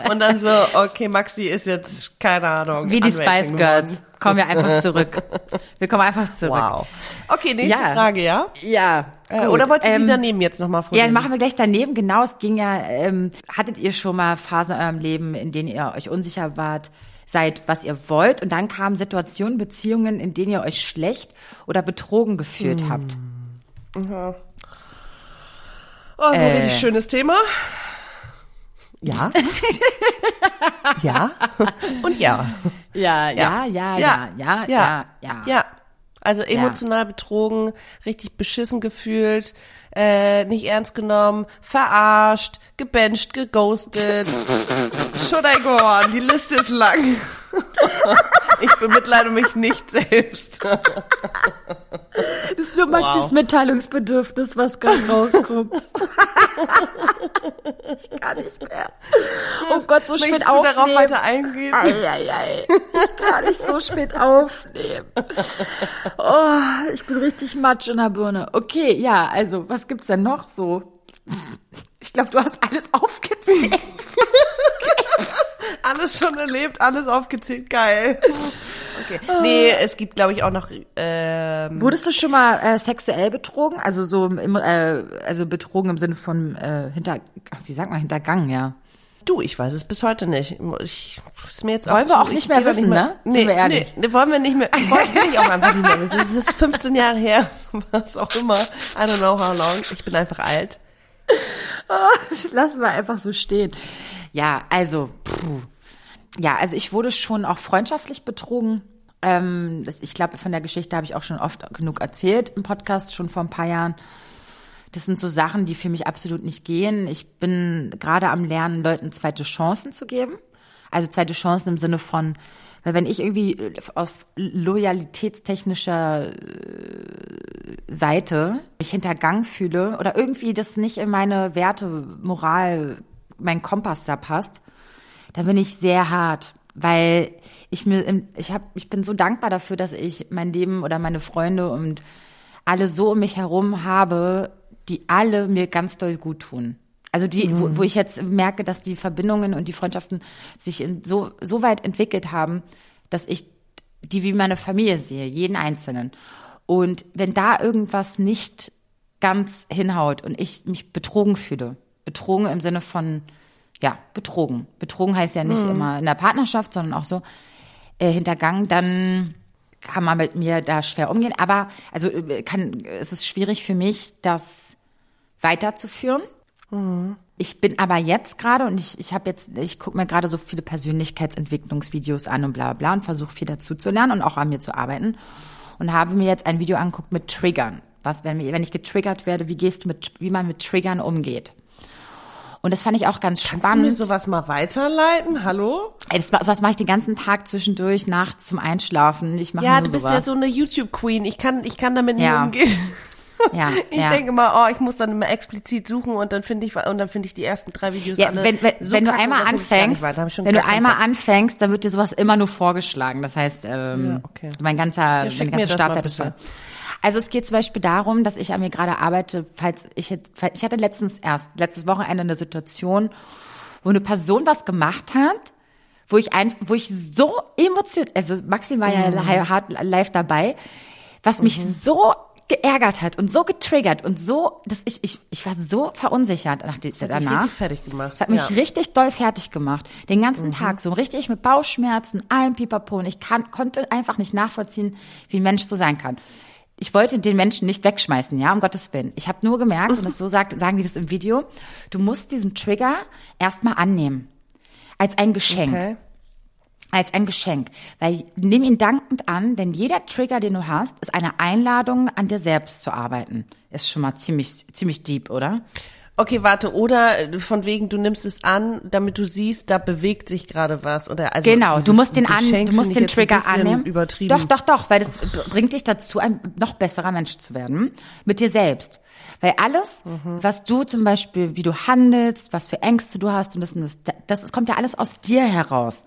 Und dann so, okay, Maxi ist jetzt, keine Ahnung. Wie die Spice Girls. Kommen wir einfach zurück. Wir kommen einfach zurück. Wow. Okay, nächste ja. Frage, ja? Ja. Äh, oder wolltest du ähm, die daneben jetzt nochmal vorstellen? Ja, machen wir gleich daneben. Genau, es ging ja, ähm, hattet ihr schon mal Phasen in eurem Leben, in denen ihr euch unsicher wart? seid, was ihr wollt. Und dann kamen Situationen, Beziehungen, in denen ihr euch schlecht oder betrogen gefühlt hm. habt. Mhm. Oh, so ein äh. richtig schönes Thema. Ja. ja. Und ja. Ja, ja, ja, ja, ja, ja, ja. Ja. Also emotional betrogen, richtig beschissen gefühlt, äh, nicht ernst genommen, verarscht, gebencht, geghostet. Should I go on? Die Liste ist lang. ich bemitleide mich nicht selbst. das ist nur Maxis wow. Mitteilungsbedürfnis, was gerade rauskommt. ich kann nicht mehr. Oh Gott, so Möchtest spät aufnehmen. darauf weiter eingehen? Ei, ei, ei. Ich kann nicht so spät aufnehmen. Oh, ich bin richtig matsch in der Birne. Okay, ja, also, was gibt's denn noch so? Ich glaube, du hast alles aufgezählt. alles schon erlebt, alles aufgezählt, geil. Okay. Nee, es gibt, glaube ich, auch noch. Ähm, Wurdest du schon mal äh, sexuell betrogen? Also so, im, äh, also betrogen im Sinne von äh, hinter, wie sagt man, hintergangen, ja. Du, ich weiß es bis heute nicht. Ich, ist mir jetzt wollen auch wir auch nicht mehr wissen, nicht mehr, ne? Nee, Sind wir ehrlich? Nee, wollen wir nicht mehr, wollen ich auch einfach nicht mehr wissen. Es ist 15 Jahre her, was auch immer. I don't know how long. Ich bin einfach alt. Lassen wir einfach so stehen. Ja, also, puh. Ja, also ich wurde schon auch freundschaftlich betrogen. Ähm, ich glaube, von der Geschichte habe ich auch schon oft genug erzählt im Podcast, schon vor ein paar Jahren. Das sind so Sachen, die für mich absolut nicht gehen. Ich bin gerade am Lernen, Leuten zweite Chancen zu geben. Also zweite Chancen im Sinne von, weil wenn ich irgendwie auf loyalitätstechnischer äh, Seite mich hintergangen fühle oder irgendwie das nicht in meine Werte, Moral, mein Kompass da passt, dann bin ich sehr hart, weil ich mir, ich habe, ich bin so dankbar dafür, dass ich mein Leben oder meine Freunde und alle so um mich herum habe, die alle mir ganz doll gut tun. Also die, mhm. wo, wo ich jetzt merke, dass die Verbindungen und die Freundschaften sich in so, so weit entwickelt haben, dass ich die wie meine Familie sehe, jeden Einzelnen. Und wenn da irgendwas nicht ganz hinhaut und ich mich betrogen fühle, betrogen im Sinne von ja, betrogen. Betrogen heißt ja nicht mhm. immer in der Partnerschaft, sondern auch so äh, hintergangen, dann kann man mit mir da schwer umgehen. Aber also äh, kann, es ist schwierig für mich, das weiterzuführen. Mhm. Ich bin aber jetzt gerade und ich, ich habe jetzt, ich gucke mir gerade so viele Persönlichkeitsentwicklungsvideos an und bla bla und versuche viel dazu zu lernen und auch an mir zu arbeiten. Und habe mir jetzt ein Video angeguckt mit Triggern. Was, wenn, wenn ich getriggert werde, wie gehst du mit, wie man mit Triggern umgeht. Und das fand ich auch ganz Kannst spannend. Kannst du mir sowas mal weiterleiten? Hallo? Ey, das, sowas mache ich den ganzen Tag zwischendurch, nachts zum Einschlafen. Ich mache Ja, du bist sowas. ja so eine YouTube-Queen. Ich kann, ich kann damit Ja. nicht umgehen. Ja, Ich ja. denke mal, oh, ich muss dann immer explizit suchen und dann finde ich und dann finde ich die ersten drei Videos Ja, alle wenn, wenn, so wenn du einmal anfängst, wenn du einmal Bock. anfängst, dann wird dir sowas immer nur vorgeschlagen. Das heißt, ähm, Ja, okay. mein ganzer, Ja, meine ganze Startzeit ist voll. Also es geht zum Beispiel darum, dass ich an mir gerade arbeite, falls ich jetzt, ich hatte letztens erst, letztes Wochenende eine Situation, wo eine Person was gemacht hat, wo ich ein, wo ich so emotional, also Maxi war ja Mhm. hart live dabei, was mich so geärgert hat und so getriggert und so, dass ich, ich, ich war so verunsichert nach die, Hat dich danach. richtig fertig gemacht. Das hat mich ja. Mhm. richtig doll fertig gemacht. Den ganzen Tag so richtig mit Bauchschmerzen, allem Pipapo. Und ich kann, konnte einfach nicht nachvollziehen, wie ein Mensch so sein kann. Ich wollte den Menschen nicht wegschmeißen, ja, um Gottes Willen. Ich habe nur gemerkt, und das so sagt, sagen die das im Video, du musst diesen Trigger erstmal annehmen. Als ein Geschenk Okay. als ein Geschenk. Weil nimm ihn dankend an, denn jeder Trigger, den du hast, ist eine Einladung, an dir selbst zu arbeiten. Ist schon mal ziemlich, ziemlich deep, oder? Okay, warte, oder äh, von wegen, du nimmst es an, damit du siehst, da bewegt sich gerade was. Oder also Genau, du musst den an, du musst den Trigger annehmen. Übertrieben. Doch, doch, doch, weil das bringt dich dazu, ein noch besserer Mensch zu werden. Mit dir selbst. Weil alles, Mhm. was du zum Beispiel, wie du handelst, was für Ängste du hast und das, und das, das, das kommt ja alles aus dir heraus.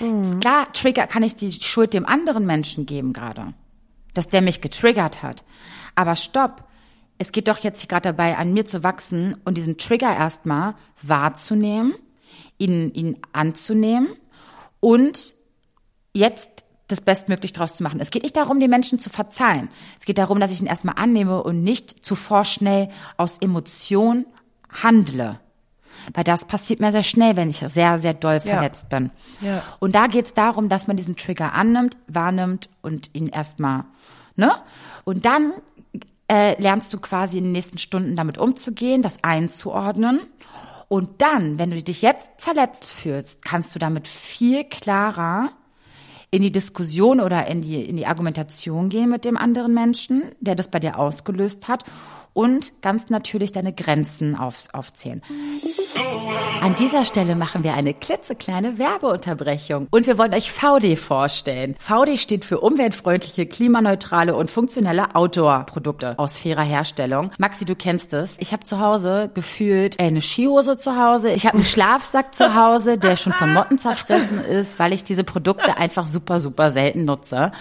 Mhm. Klar, Trigger kann ich die Schuld dem anderen Menschen geben gerade. Dass der mich getriggert hat. Aber stopp. Es geht doch jetzt hier gerade dabei, an mir zu wachsen und diesen Trigger erstmal wahrzunehmen, ihn, ihn anzunehmen und jetzt das bestmöglich draus zu machen. Es geht nicht darum, den Menschen zu verzeihen. Es geht darum, dass ich ihn erstmal annehme und nicht zuvor schnell aus Emotion handle. Weil das passiert mir sehr schnell, wenn ich sehr, sehr doll Ja. verletzt bin. Ja. Und da geht es darum, dass man diesen Trigger annimmt, wahrnimmt und ihn erstmal, ne? Und dann äh, lernst du quasi in den nächsten Stunden damit umzugehen, das einzuordnen. Und dann, wenn du dich jetzt verletzt fühlst, kannst du damit viel klarer in die Diskussion oder in die, in die Argumentation gehen mit dem anderen Menschen, der das bei dir ausgelöst hat und ganz natürlich deine Grenzen auf, aufzählen. An dieser Stelle machen wir eine klitzekleine Werbeunterbrechung und wir wollen euch VD vorstellen. VD steht für umweltfreundliche, klimaneutrale und funktionelle Outdoor-Produkte aus fairer Herstellung. Maxi, du kennst es. Ich habe zu Hause gefühlt eine Skihose zu Hause. Ich habe einen Schlafsack zu Hause, der schon von Motten zerfressen ist, weil ich diese Produkte einfach super, super selten nutze.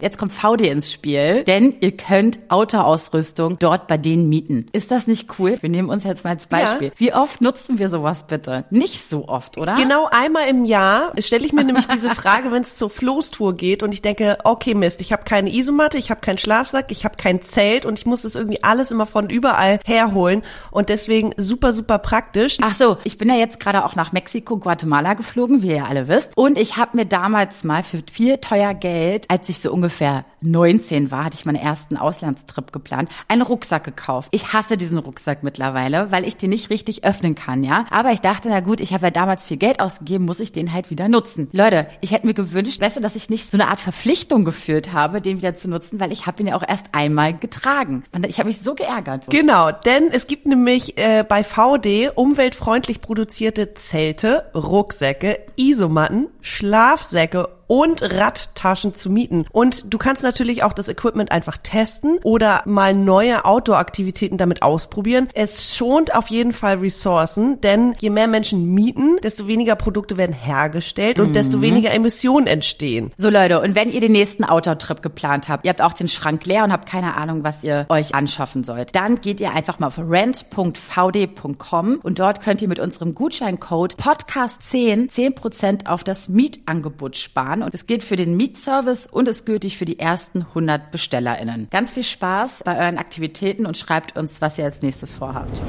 Jetzt kommt VD ins Spiel, denn ihr könnt Outdoor-Ausrüstung dort bei denen mieten. Ist das nicht cool? Wir nehmen uns jetzt mal als Beispiel. Wie oft nutzen wir sowas bitte? Nicht so oft, oder? Genau einmal im Jahr stelle ich mir nämlich diese Frage, wenn es zur Floßtour geht und ich denke, okay Mist, ich habe keine Isomatte, ich habe keinen Schlafsack, ich habe kein Zelt und ich muss das irgendwie alles immer von überall herholen und deswegen super, super praktisch. Ach so, ich bin ja jetzt gerade auch nach Mexiko, Guatemala geflogen, wie ihr alle wisst. Und ich habe mir damals mal für viel teuer Geld, als ich so ungefähr 19 war, hatte ich meinen ersten Auslandstrip geplant, einen Rucksack gekauft. Ich hasse diesen Rucksack mittlerweile, weil ich den nicht richtig öffnen kann, ja. Aber ich dachte, na gut, ich habe ja damals viel Geld ausgegeben, muss ich den halt wieder nutzen. Leute, ich hätte mir gewünscht, weißt du, dass ich nicht so eine Art Verpflichtung gefühlt habe, den wieder zu nutzen, weil ich habe ihn ja auch erst einmal getragen. Ich habe mich so geärgert. Genau, denn es gibt nämlich äh, bei VD umweltfreundlich produzierte Zelte, Rucksäcke, Isomatten, Schlafsäcke und Radtaschen zu mieten. Und du kannst natürlich auch das Equipment einfach testen oder mal neue Outdoor-Aktivitäten damit ausprobieren. Es schont auf jeden Fall Ressourcen, denn je mehr Menschen mieten, desto weniger Produkte werden hergestellt und desto weniger Emissionen entstehen. So Leute, und wenn ihr den nächsten Outdoor-Trip geplant habt, ihr habt auch den Schrank leer und habt keine Ahnung, was ihr euch anschaffen sollt, dann geht ihr einfach mal auf rent.vd.com und dort könnt ihr mit unserem Gutscheincode Podcast10 10% auf das Mietangebot sparen und es gilt für den Mietservice und ist gültig für die ersten 100 BestellerInnen. Ganz viel Spaß bei euren Aktivitäten und schreibt uns, was ihr als nächstes vorhabt.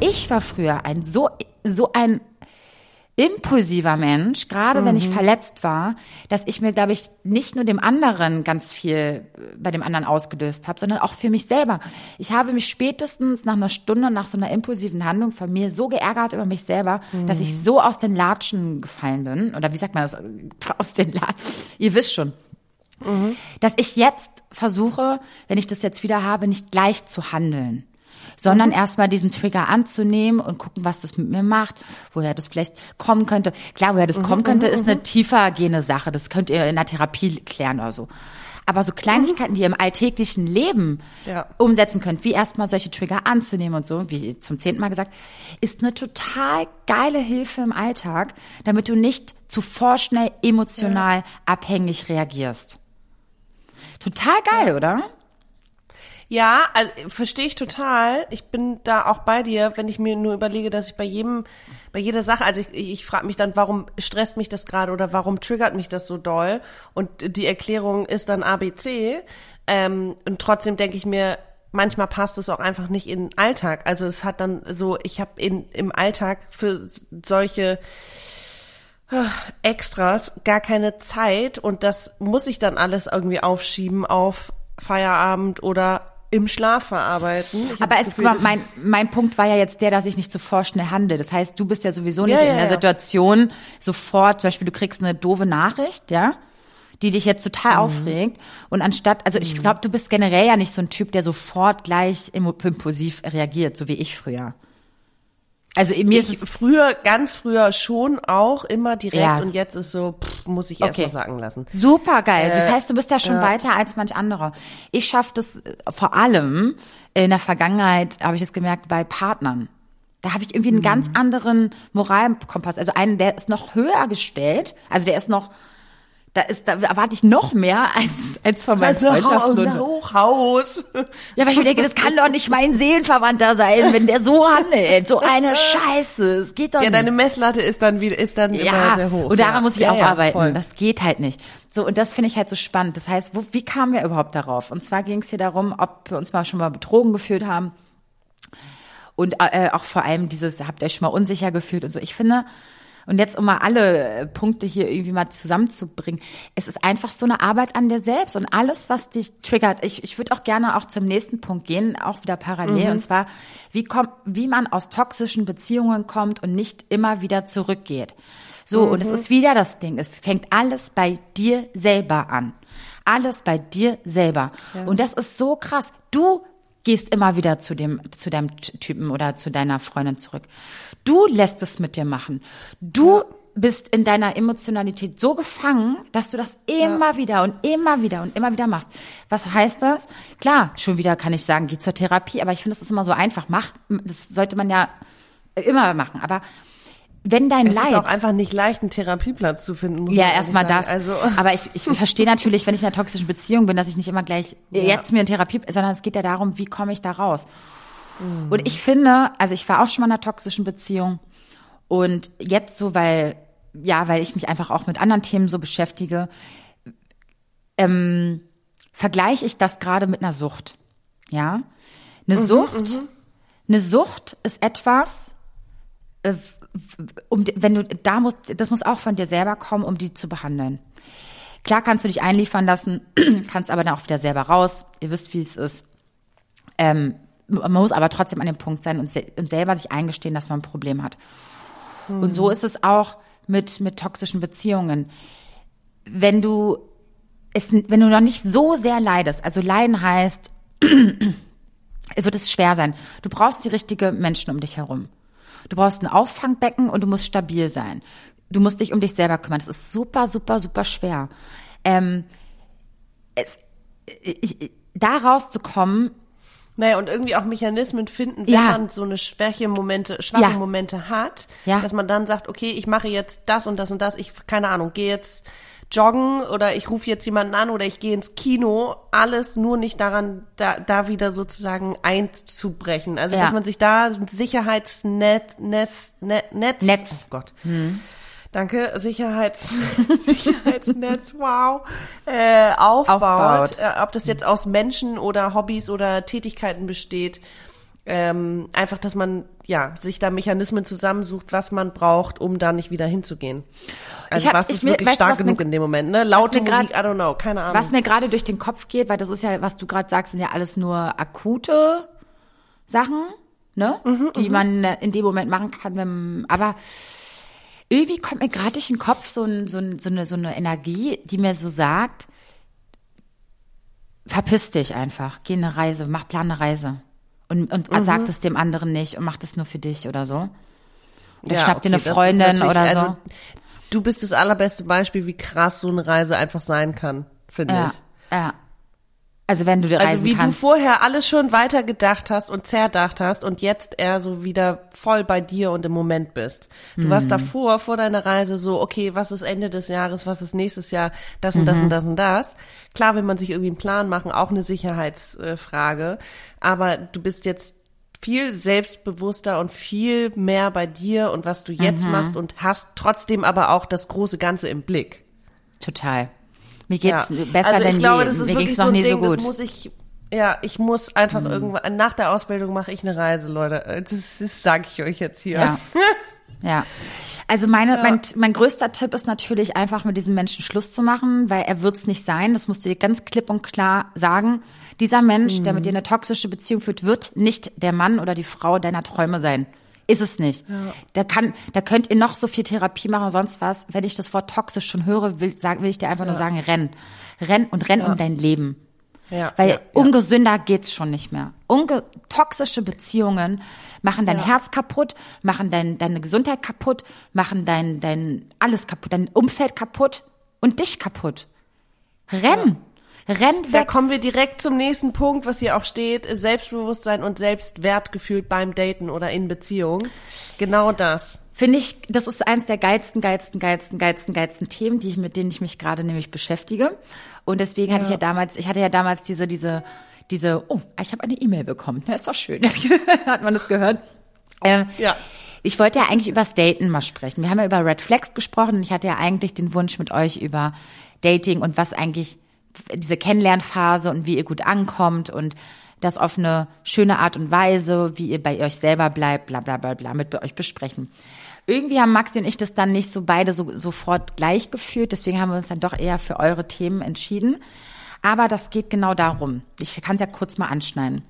Ich war früher ein so, so ein impulsiver Mensch, gerade mhm. wenn ich mhm. verletzt war, dass ich mir, glaube ich, nicht nur dem anderen ganz viel äh, bei dem anderen ausgelöst habe, sondern auch für mich selber. Ich habe mich spätestens nach einer Stunde nach so einer impulsiven Handlung von mir so geärgert über mich selber, mhm. dass ich mhm. so aus den Latschen gefallen bin. Oder wie sagt man das? Aus den Latschen. Ihr wisst schon. Mhm. Dass ich jetzt versuche, wenn ich das jetzt wieder habe, nicht gleich zu handeln sondern erstmal diesen Trigger anzunehmen und gucken, was das mit mir macht, woher das vielleicht kommen könnte. Klar, woher das mhm, kommen könnte, mhm, ist eine mhm. tiefer gehende Sache. Das könnt ihr in der Therapie klären oder so. Aber so Kleinigkeiten, die ihr im alltäglichen Leben ja. umsetzen könnt, wie erstmal solche Trigger anzunehmen und so, wie zum zehnten Mal gesagt, ist eine total geile Hilfe im Alltag, damit du nicht zu vorschnell emotional ja. abhängig reagierst. Total geil, ja. oder? Ja, also, verstehe ich total. Ich bin da auch bei dir, wenn ich mir nur überlege, dass ich bei jedem, bei jeder Sache, also ich, ich frage mich dann, warum stresst mich das gerade oder warum triggert mich das so doll? Und die Erklärung ist dann ABC. Ähm, und trotzdem denke ich mir, manchmal passt es auch einfach nicht in den Alltag. Also es hat dann so, ich habe in im Alltag für solche äh, Extras gar keine Zeit und das muss ich dann alles irgendwie aufschieben auf Feierabend oder im Schlaf verarbeiten. Aber als, Gefühl, mal, mein, mein Punkt war ja jetzt der, dass ich nicht zu vorschnell handle. Das heißt, du bist ja sowieso nicht ja, in der ja. Situation sofort, zum Beispiel du kriegst eine doofe Nachricht, ja, die dich jetzt total mhm. aufregt. Und anstatt, also ich mhm. glaube, du bist generell ja nicht so ein Typ, der sofort gleich impulsiv reagiert, so wie ich früher. Also mir ich ist früher, ganz früher schon auch immer direkt ja. und jetzt ist so, pff, muss ich erst okay. mal sagen lassen. Super geil. Äh, das heißt, du bist ja schon äh, weiter als manch anderer. Ich schaffe das äh, vor allem in der Vergangenheit, habe ich das gemerkt, bei Partnern. Da habe ich irgendwie einen mhm. ganz anderen Moralkompass. Also einen, der ist noch höher gestellt, also der ist noch da ist, da erwarte ich noch mehr als, als von meinen also, Freundschaften. Hochhaus. Ja, weil ich mir denke, das kann doch nicht mein Seelenverwandter sein, wenn der so handelt. So eine Scheiße. Das geht doch ja, nicht. Ja, deine Messlatte ist dann wieder, ist dann ja, sehr hoch. Und daran ja. muss ich ja, auch arbeiten. Voll. Das geht halt nicht. So, und das finde ich halt so spannend. Das heißt, wo, wie kamen wir überhaupt darauf? Und zwar ging es hier darum, ob wir uns mal schon mal betrogen gefühlt haben. Und äh, auch vor allem dieses, habt ihr euch schon mal unsicher gefühlt und so. Ich finde, und jetzt, um mal alle äh, Punkte hier irgendwie mal zusammenzubringen, es ist einfach so eine Arbeit an dir selbst und alles, was dich triggert. Ich, ich würde auch gerne auch zum nächsten Punkt gehen, auch wieder parallel, mhm. und zwar, wie kommt, wie man aus toxischen Beziehungen kommt und nicht immer wieder zurückgeht. So, mhm. und es ist wieder das Ding. Es fängt alles bei dir selber an. Alles bei dir selber. Ja. Und das ist so krass. Du gehst immer wieder zu dem, zu deinem Typen oder zu deiner Freundin zurück. Du lässt es mit dir machen. Du ja. bist in deiner Emotionalität so gefangen, dass du das immer ja. wieder und immer wieder und immer wieder machst. Was heißt das? Klar, schon wieder kann ich sagen, geh zur Therapie, aber ich finde, das ist immer so einfach. Mach, das sollte man ja immer machen. Aber wenn dein es Leid. Es ist auch einfach nicht leicht, einen Therapieplatz zu finden. Muss ja, erstmal das. Also. Aber ich, ich verstehe natürlich, wenn ich in einer toxischen Beziehung bin, dass ich nicht immer gleich ja. jetzt mir eine Therapie, sondern es geht ja darum, wie komme ich da raus. Mhm. Und ich finde, also ich war auch schon mal in einer toxischen Beziehung und jetzt so, weil, ja, weil ich mich einfach auch mit anderen Themen so beschäftige, ähm, vergleiche ich das gerade mit einer Sucht. Ja? Eine mhm, Sucht, mhm. eine Sucht ist etwas, äh, um, wenn du da musst, das muss auch von dir selber kommen, um die zu behandeln. Klar kannst du dich einliefern lassen, kannst aber dann auch wieder selber raus. Ihr wisst, wie es ist. Ähm, man muss aber trotzdem an dem Punkt sein und, se und selber sich eingestehen, dass man ein Problem hat. Hm. Und so ist es auch mit, mit toxischen Beziehungen. Wenn du es, wenn du noch nicht so sehr leidest, also leiden heißt, wird es schwer sein. Du brauchst die richtigen Menschen um dich herum. Du brauchst ein Auffangbecken und du musst stabil sein. Du musst dich um dich selber kümmern. Das ist super, super, super schwer. Ähm, es, ich, da rauszukommen, naja, und irgendwie auch Mechanismen finden, wenn ja. man so eine schwäche Momente, schwache ja. Momente hat, ja. dass man dann sagt, okay, ich mache jetzt das und das und das, ich, keine Ahnung, gehe jetzt joggen oder ich rufe jetzt jemanden an oder ich gehe ins Kino, alles nur nicht daran, da, da wieder sozusagen einzubrechen. Also dass man sich da ein Sicherheitsnetz, Netz, Netz, Netz. oh Gott. Hm. Danke, Sicherheits, Sicherheitsnetz, wow, äh, aufbaut, aufbaut. Äh, ob das jetzt aus Menschen oder Hobbys oder Tätigkeiten besteht, ähm, einfach, dass man ja sich da Mechanismen zusammensucht, was man braucht, um da nicht wieder hinzugehen. Also hab, was ist wirklich weißt, stark genug mir, in dem Moment, ne? Laute Musik, grad, I don't know, keine Ahnung. Was mir gerade durch den Kopf geht, weil das ist ja, was du gerade sagst, sind ja alles nur akute Sachen, ne? Mhm, die mhm. man in dem Moment machen kann, wenn, aber irgendwie kommt mir gerade durch den Kopf so, ein, so, ein, so, eine, so eine Energie, die mir so sagt, verpiss dich einfach, geh eine Reise, mach plan eine Reise. Und, und mhm. sag es dem anderen nicht und mach das nur für dich oder so. Oder ja, schnapp okay, dir eine Freundin oder so. Also, du bist das allerbeste Beispiel, wie krass so eine Reise einfach sein kann, finde ja, ich. Ja. Also wenn du dir reisen Also wie kannst. du vorher alles schon weiter gedacht hast und zerdacht hast und jetzt eher so wieder voll bei dir und im Moment bist. Du mhm. warst davor, vor deiner Reise so, okay, was ist Ende des Jahres, was ist nächstes Jahr, das und das mhm. und das und das. Klar will man sich irgendwie einen Plan machen, auch eine Sicherheitsfrage. Aber du bist jetzt viel selbstbewusster und viel mehr bei dir und was du jetzt mhm. machst und hast trotzdem aber auch das große Ganze im Blick. Total. Mir geht's ja. besser also denn glaube, je. Mir ging's noch so nie Ding, so gut. Das muss ich, ja, ich muss einfach mhm. irgendwann, nach der Ausbildung mache ich eine Reise, Leute. Das, das sage ich euch jetzt hier. Ja. ja. Also meine, ja. mein, mein größter Tipp ist natürlich einfach mit diesem Menschen Schluss zu machen, weil er wird's nicht sein. Das musst du dir ganz klipp und klar sagen. Dieser Mensch, mhm. der mit dir eine toxische Beziehung führt, wird nicht der Mann oder die Frau deiner Träume sein. Ist es nicht. Ja. Da kann, da könnt ihr noch so viel Therapie machen, sonst was. Wenn ich das Wort toxisch schon höre, will, sag, will ich dir einfach ja. nur sagen, renn. Renn und renn ja. um dein Leben. Ja, Weil ungesünder geht's schon nicht mehr. Unge toxische Beziehungen machen dein Herz kaputt, machen dein, deine Gesundheit kaputt, machen dein, dein alles kaputt, dein Umfeld kaputt und dich kaputt. Renn! Rennt weg. Da kommen wir direkt zum nächsten Punkt, was hier auch steht. Selbstbewusstsein und Selbstwertgefühl beim Daten oder in Beziehung. Genau das. Finde ich, das ist eins der geilsten, geilsten, geilsten, geilsten, geilsten Themen, die ich, mit denen ich mich gerade nämlich beschäftige. Und deswegen hatte ja. ich ja damals, ich hatte ja damals diese, diese, diese, oh, ich habe eine E-Mail bekommen. Ja, ist doch schön. Hat man das gehört? Äh, ja. Ich wollte ja eigentlich übers Daten mal sprechen. Wir haben ja über Red Flags gesprochen und ich hatte ja eigentlich den Wunsch mit euch über Dating und was eigentlich diese Kennenlernphase und wie ihr gut ankommt und das auf eine schöne Art und Weise, wie ihr bei euch selber bleibt, bla bla bla bla, mit euch besprechen. Irgendwie haben Maxi und ich das dann nicht so beide so, sofort gleich geführt, deswegen haben wir uns dann doch eher für eure Themen entschieden. Aber das geht genau darum. Ich kann es ja kurz mal anschneiden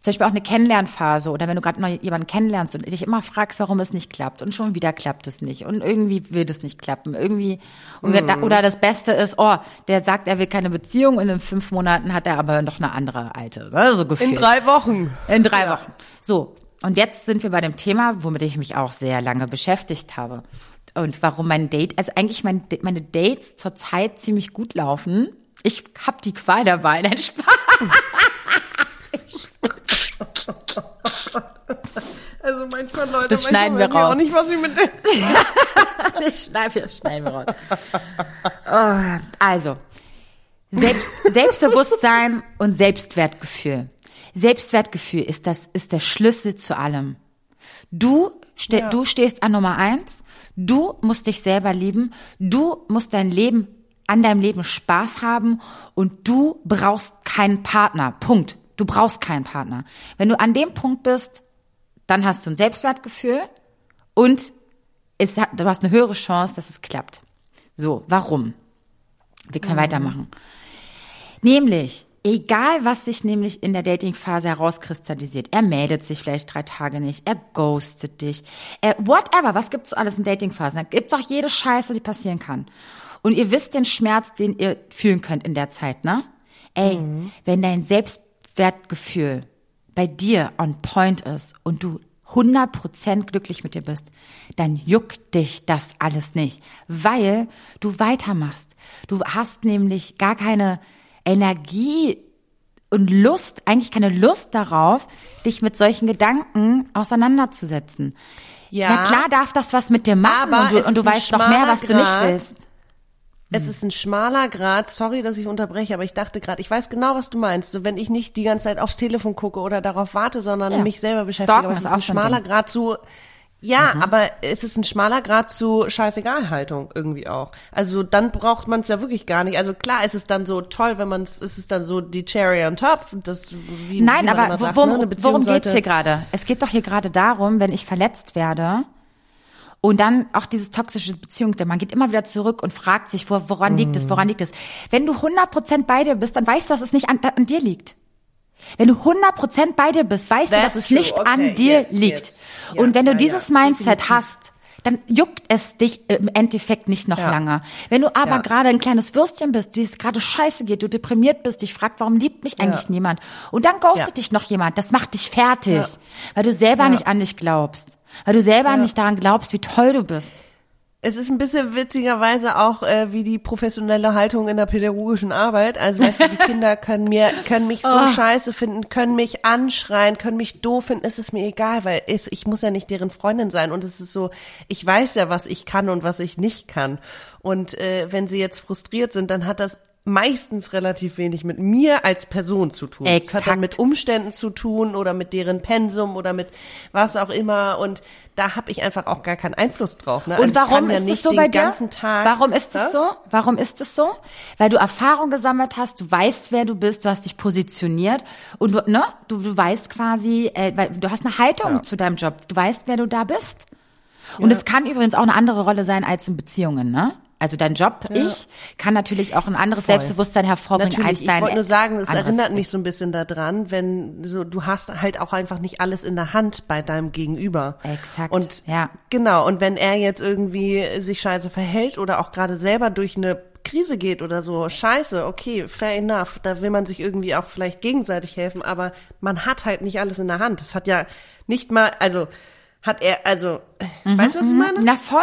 zum Beispiel auch eine Kennenlernphase oder wenn du gerade jemanden kennenlernst und dich immer fragst, warum es nicht klappt und schon wieder klappt es nicht und irgendwie will das nicht klappen, irgendwie mhm. oder das Beste ist, oh, der sagt, er will keine Beziehung und in fünf Monaten hat er aber noch eine andere alte, ne, so gefühlt. In drei Wochen. In drei ja. Wochen. So. Und jetzt sind wir bei dem Thema, womit ich mich auch sehr lange beschäftigt habe. Und warum mein Date, also eigentlich mein, meine Dates zurzeit ziemlich gut laufen. Ich hab die Qual der Wahl, nein, Spaß. Also manchmal Leute, das schneiden wir raus. Auch nicht, was ich mit das schneiden wir, schneiden wir raus. Oh, also Selbst, Selbstbewusstsein und Selbstwertgefühl. Selbstwertgefühl ist das ist der Schlüssel zu allem. Du ste ja. du stehst an Nummer eins. Du musst dich selber lieben. Du musst dein Leben an deinem Leben Spaß haben und du brauchst keinen Partner. Punkt. Du brauchst keinen Partner. Wenn du an dem Punkt bist, dann hast du ein Selbstwertgefühl und es du hast eine höhere Chance, dass es klappt. So, warum? Wir können mhm. weitermachen. Nämlich, egal was sich nämlich in der Datingphase herauskristallisiert, er meldet sich vielleicht drei Tage nicht, er ghostet dich, er, whatever, was gibt's alles in Datingphasen? Da gibt's auch jede Scheiße, die passieren kann. Und ihr wisst den Schmerz, den ihr fühlen könnt in der Zeit, ne? Ey, mhm. wenn dein Selbst Selbstwertgefühl bei dir on point ist und du 100% glücklich mit dir bist, dann juckt dich das alles nicht, weil du weitermachst. Du hast nämlich gar keine Energie und Lust, eigentlich keine Lust darauf, dich mit solchen Gedanken auseinanderzusetzen. Ja, Na klar darf das was mit dir machen und du, und du weißt noch mehr, was Grad. du nicht willst. Es ist ein schmaler Grad, sorry, dass ich unterbreche, aber ich dachte gerade, ich weiß genau, was du meinst. So, wenn ich nicht die ganze Zeit aufs Telefon gucke oder darauf warte, sondern ja. mich selber beschäftige, aber es ist ein schmaler Grad zu, Ja, mhm. aber es ist ein schmaler Grad zu Scheißegal-Haltung irgendwie auch. Also dann braucht man es ja wirklich gar nicht. Also klar ist es dann so toll, wenn man es, ist es dann so die Cherry on top. Das, wie, Nein, wie aber sagt, worum, ne? worum geht's hier gerade? Es geht doch hier gerade darum, wenn ich verletzt werde, und dann auch dieses toxische Beziehung, man geht immer wieder zurück und fragt sich, woran liegt es, woran liegt es. Wenn du 100% bei dir bist, dann weißt du, dass es nicht an, an dir liegt. Wenn du 100% bei dir bist, weißt That's du, dass es true. nicht okay. an dir yes, liegt. Yes. Ja, und wenn du ja, dieses ja. Mindset hast, dann juckt es dich im Endeffekt nicht noch ja. lange. Wenn du aber ja. gerade ein kleines Würstchen bist, die es gerade scheiße geht, du deprimiert bist, dich fragt, warum liebt mich eigentlich ja. niemand? Und dann ghostet dich noch jemand, das macht dich fertig, weil du selber nicht an dich glaubst. Weil du selber nicht daran glaubst, wie toll du bist. Es ist ein bisschen witzigerweise auch äh, wie die professionelle Haltung in der pädagogischen Arbeit. Also weißt du, die Kinder können mir können mich so oh. scheiße finden, können mich anschreien, können mich doof finden. Es ist mir egal, weil es, ich muss ja nicht deren Freundin sein. Und es ist so, ich weiß ja, was ich kann und was ich nicht kann. Und äh, wenn sie jetzt frustriert sind, dann hat das meistens relativ wenig mit mir als Person zu tun. Exakt. Es hat dann mit Umständen zu tun oder mit deren Pensum oder mit was auch immer und da habe ich einfach auch gar keinen Einfluss drauf. Ne? Und also warum ist ja es so bei dir? warum ist es so? Warum ist es so? Weil du Erfahrung gesammelt hast, du weißt, wer du bist, du hast dich positioniert und du, ne, du, du weißt quasi, äh, weil du hast eine Haltung ja. zu deinem Job, du weißt, wer du da bist. Und ja. es kann übrigens auch eine andere Rolle sein als in Beziehungen, ne? Also dein Job, ja. ich, kann natürlich auch ein anderes Voll. Selbstbewusstsein hervorbringen natürlich, als dein Ich wollte nur sagen, es erinnert mich so ein bisschen daran, wenn so du hast halt auch einfach nicht alles in der Hand bei deinem Gegenüber. Exakt. Und ja. genau, und wenn er jetzt irgendwie sich scheiße verhält oder auch gerade selber durch eine Krise geht oder so, scheiße, okay, fair enough, da will man sich irgendwie auch vielleicht gegenseitig helfen, aber man hat halt nicht alles in der Hand. Das hat ja nicht mal, also hat er, also, mhm, weißt du, was ich mhm. meine? Na voll.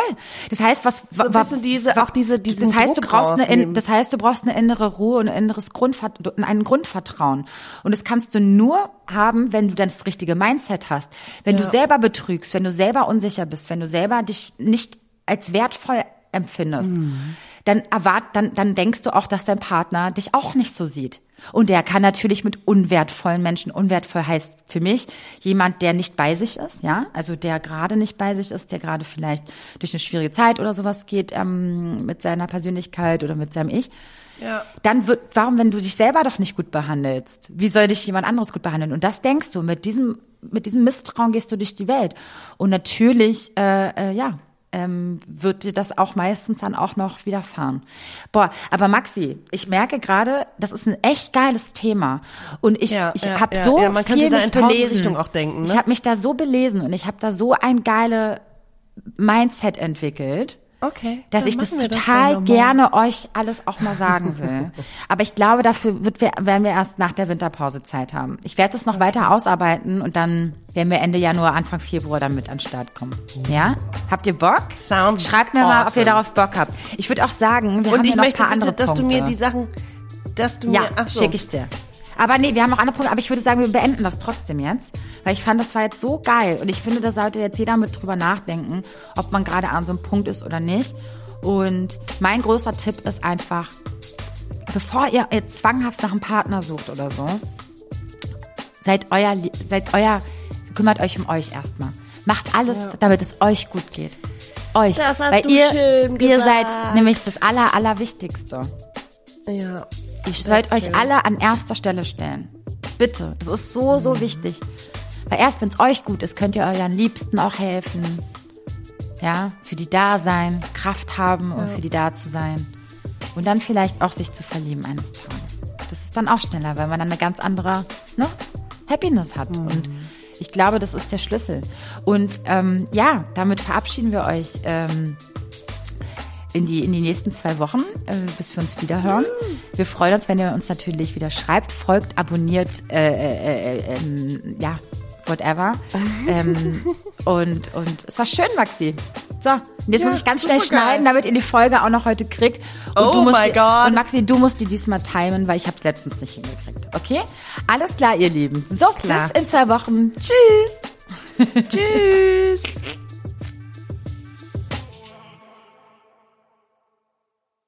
Das heißt, was, so was diese, auch diese, diesen das heißt, Druck du brauchst eine, das heißt, du brauchst eine innere Ruhe und ein inneres Grundvertrauen, ein Grundvertrauen. Und das kannst du nur haben, wenn du dann das richtige Mindset hast. Wenn ja. du selber betrügst, wenn du selber unsicher bist, wenn du selber dich nicht als wertvoll empfindest, mhm. dann erwart, dann, dann denkst du auch, dass dein Partner dich auch nicht so sieht. Und der kann natürlich mit unwertvollen Menschen, unwertvoll heißt für mich jemand, der nicht bei sich ist, ja, also der gerade nicht bei sich ist, der gerade vielleicht durch eine schwierige Zeit oder sowas geht ähm, mit seiner Persönlichkeit oder mit seinem Ich. Ja. Dann wird, warum, wenn du dich selber doch nicht gut behandelst, wie soll dich jemand anderes gut behandeln? Und das denkst du, mit diesem, mit diesem Misstrauen gehst du durch die Welt. Und natürlich, äh, äh, ja, ähm, wird dir das auch meistens dann auch noch widerfahren. Boah, aber Maxi, ich merke gerade, das ist ein echt geiles Thema und ich ja, ich ja, habe ja, so ja, man viel da in belesen. Richtung auch denken. Ne? Ich habe mich da so belesen und ich habe da so ein geile Mindset entwickelt. Okay. Dass ich das total das gerne euch alles auch mal sagen will. Aber ich glaube, dafür wird wir, werden wir erst nach der Winterpause Zeit haben. Ich werde das noch weiter ausarbeiten und dann werden wir Ende Januar, Anfang Februar damit an den Start kommen. Ja? Habt ihr Bock? Sounds Schreibt mir awesome. mal, ob ihr darauf Bock habt. Ich würde auch sagen, wir und haben ja noch ein paar bitte, andere dass Punkte. du mir die Sachen, dass du ja, mir, ach so. schicke ich dir. Aber nee, wir haben noch andere Punkte, aber ich würde sagen, wir beenden das trotzdem jetzt, weil ich fand, das war jetzt so geil und ich finde, da sollte jetzt jeder mit drüber nachdenken, ob man gerade an so einem Punkt ist oder nicht. Und mein größter Tipp ist einfach, bevor ihr, ihr zwanghaft nach einem Partner sucht oder so, seid euer, seid euer, kümmert euch um euch erstmal. Macht alles, ja. damit es euch gut geht. Euch. Das hast Weil du ihr, schön ihr seid nämlich das aller, allerwichtigste. Ja. Ihr sollt euch alle an erster Stelle stellen. Bitte. Das ist so, so wichtig. Weil erst wenn es euch gut ist, könnt ihr euren Liebsten auch helfen. Ja, für die da sein, Kraft haben, um ja. für die da zu sein. Und dann vielleicht auch sich zu verlieben eines Tages. Das ist dann auch schneller, weil man dann eine ganz andere ne, Happiness hat. Mhm. Und ich glaube, das ist der Schlüssel. Und ähm, ja, damit verabschieden wir euch ähm, in die, in die nächsten zwei Wochen, äh, bis wir uns wieder hören. Wir freuen uns, wenn ihr uns natürlich wieder schreibt, folgt, abonniert, äh, äh, äh, ähm, ja, whatever. ähm, und, und es war schön, Maxi. So, und jetzt ja, muss ich ganz schnell schneiden, damit ihr die Folge auch noch heute kriegt. Und oh my God. Und Maxi, du musst die diesmal timen, weil ich habe letztens nicht hingekriegt. Okay? Alles klar, ihr Lieben. So, klar. bis in zwei Wochen. Tschüss. Tschüss.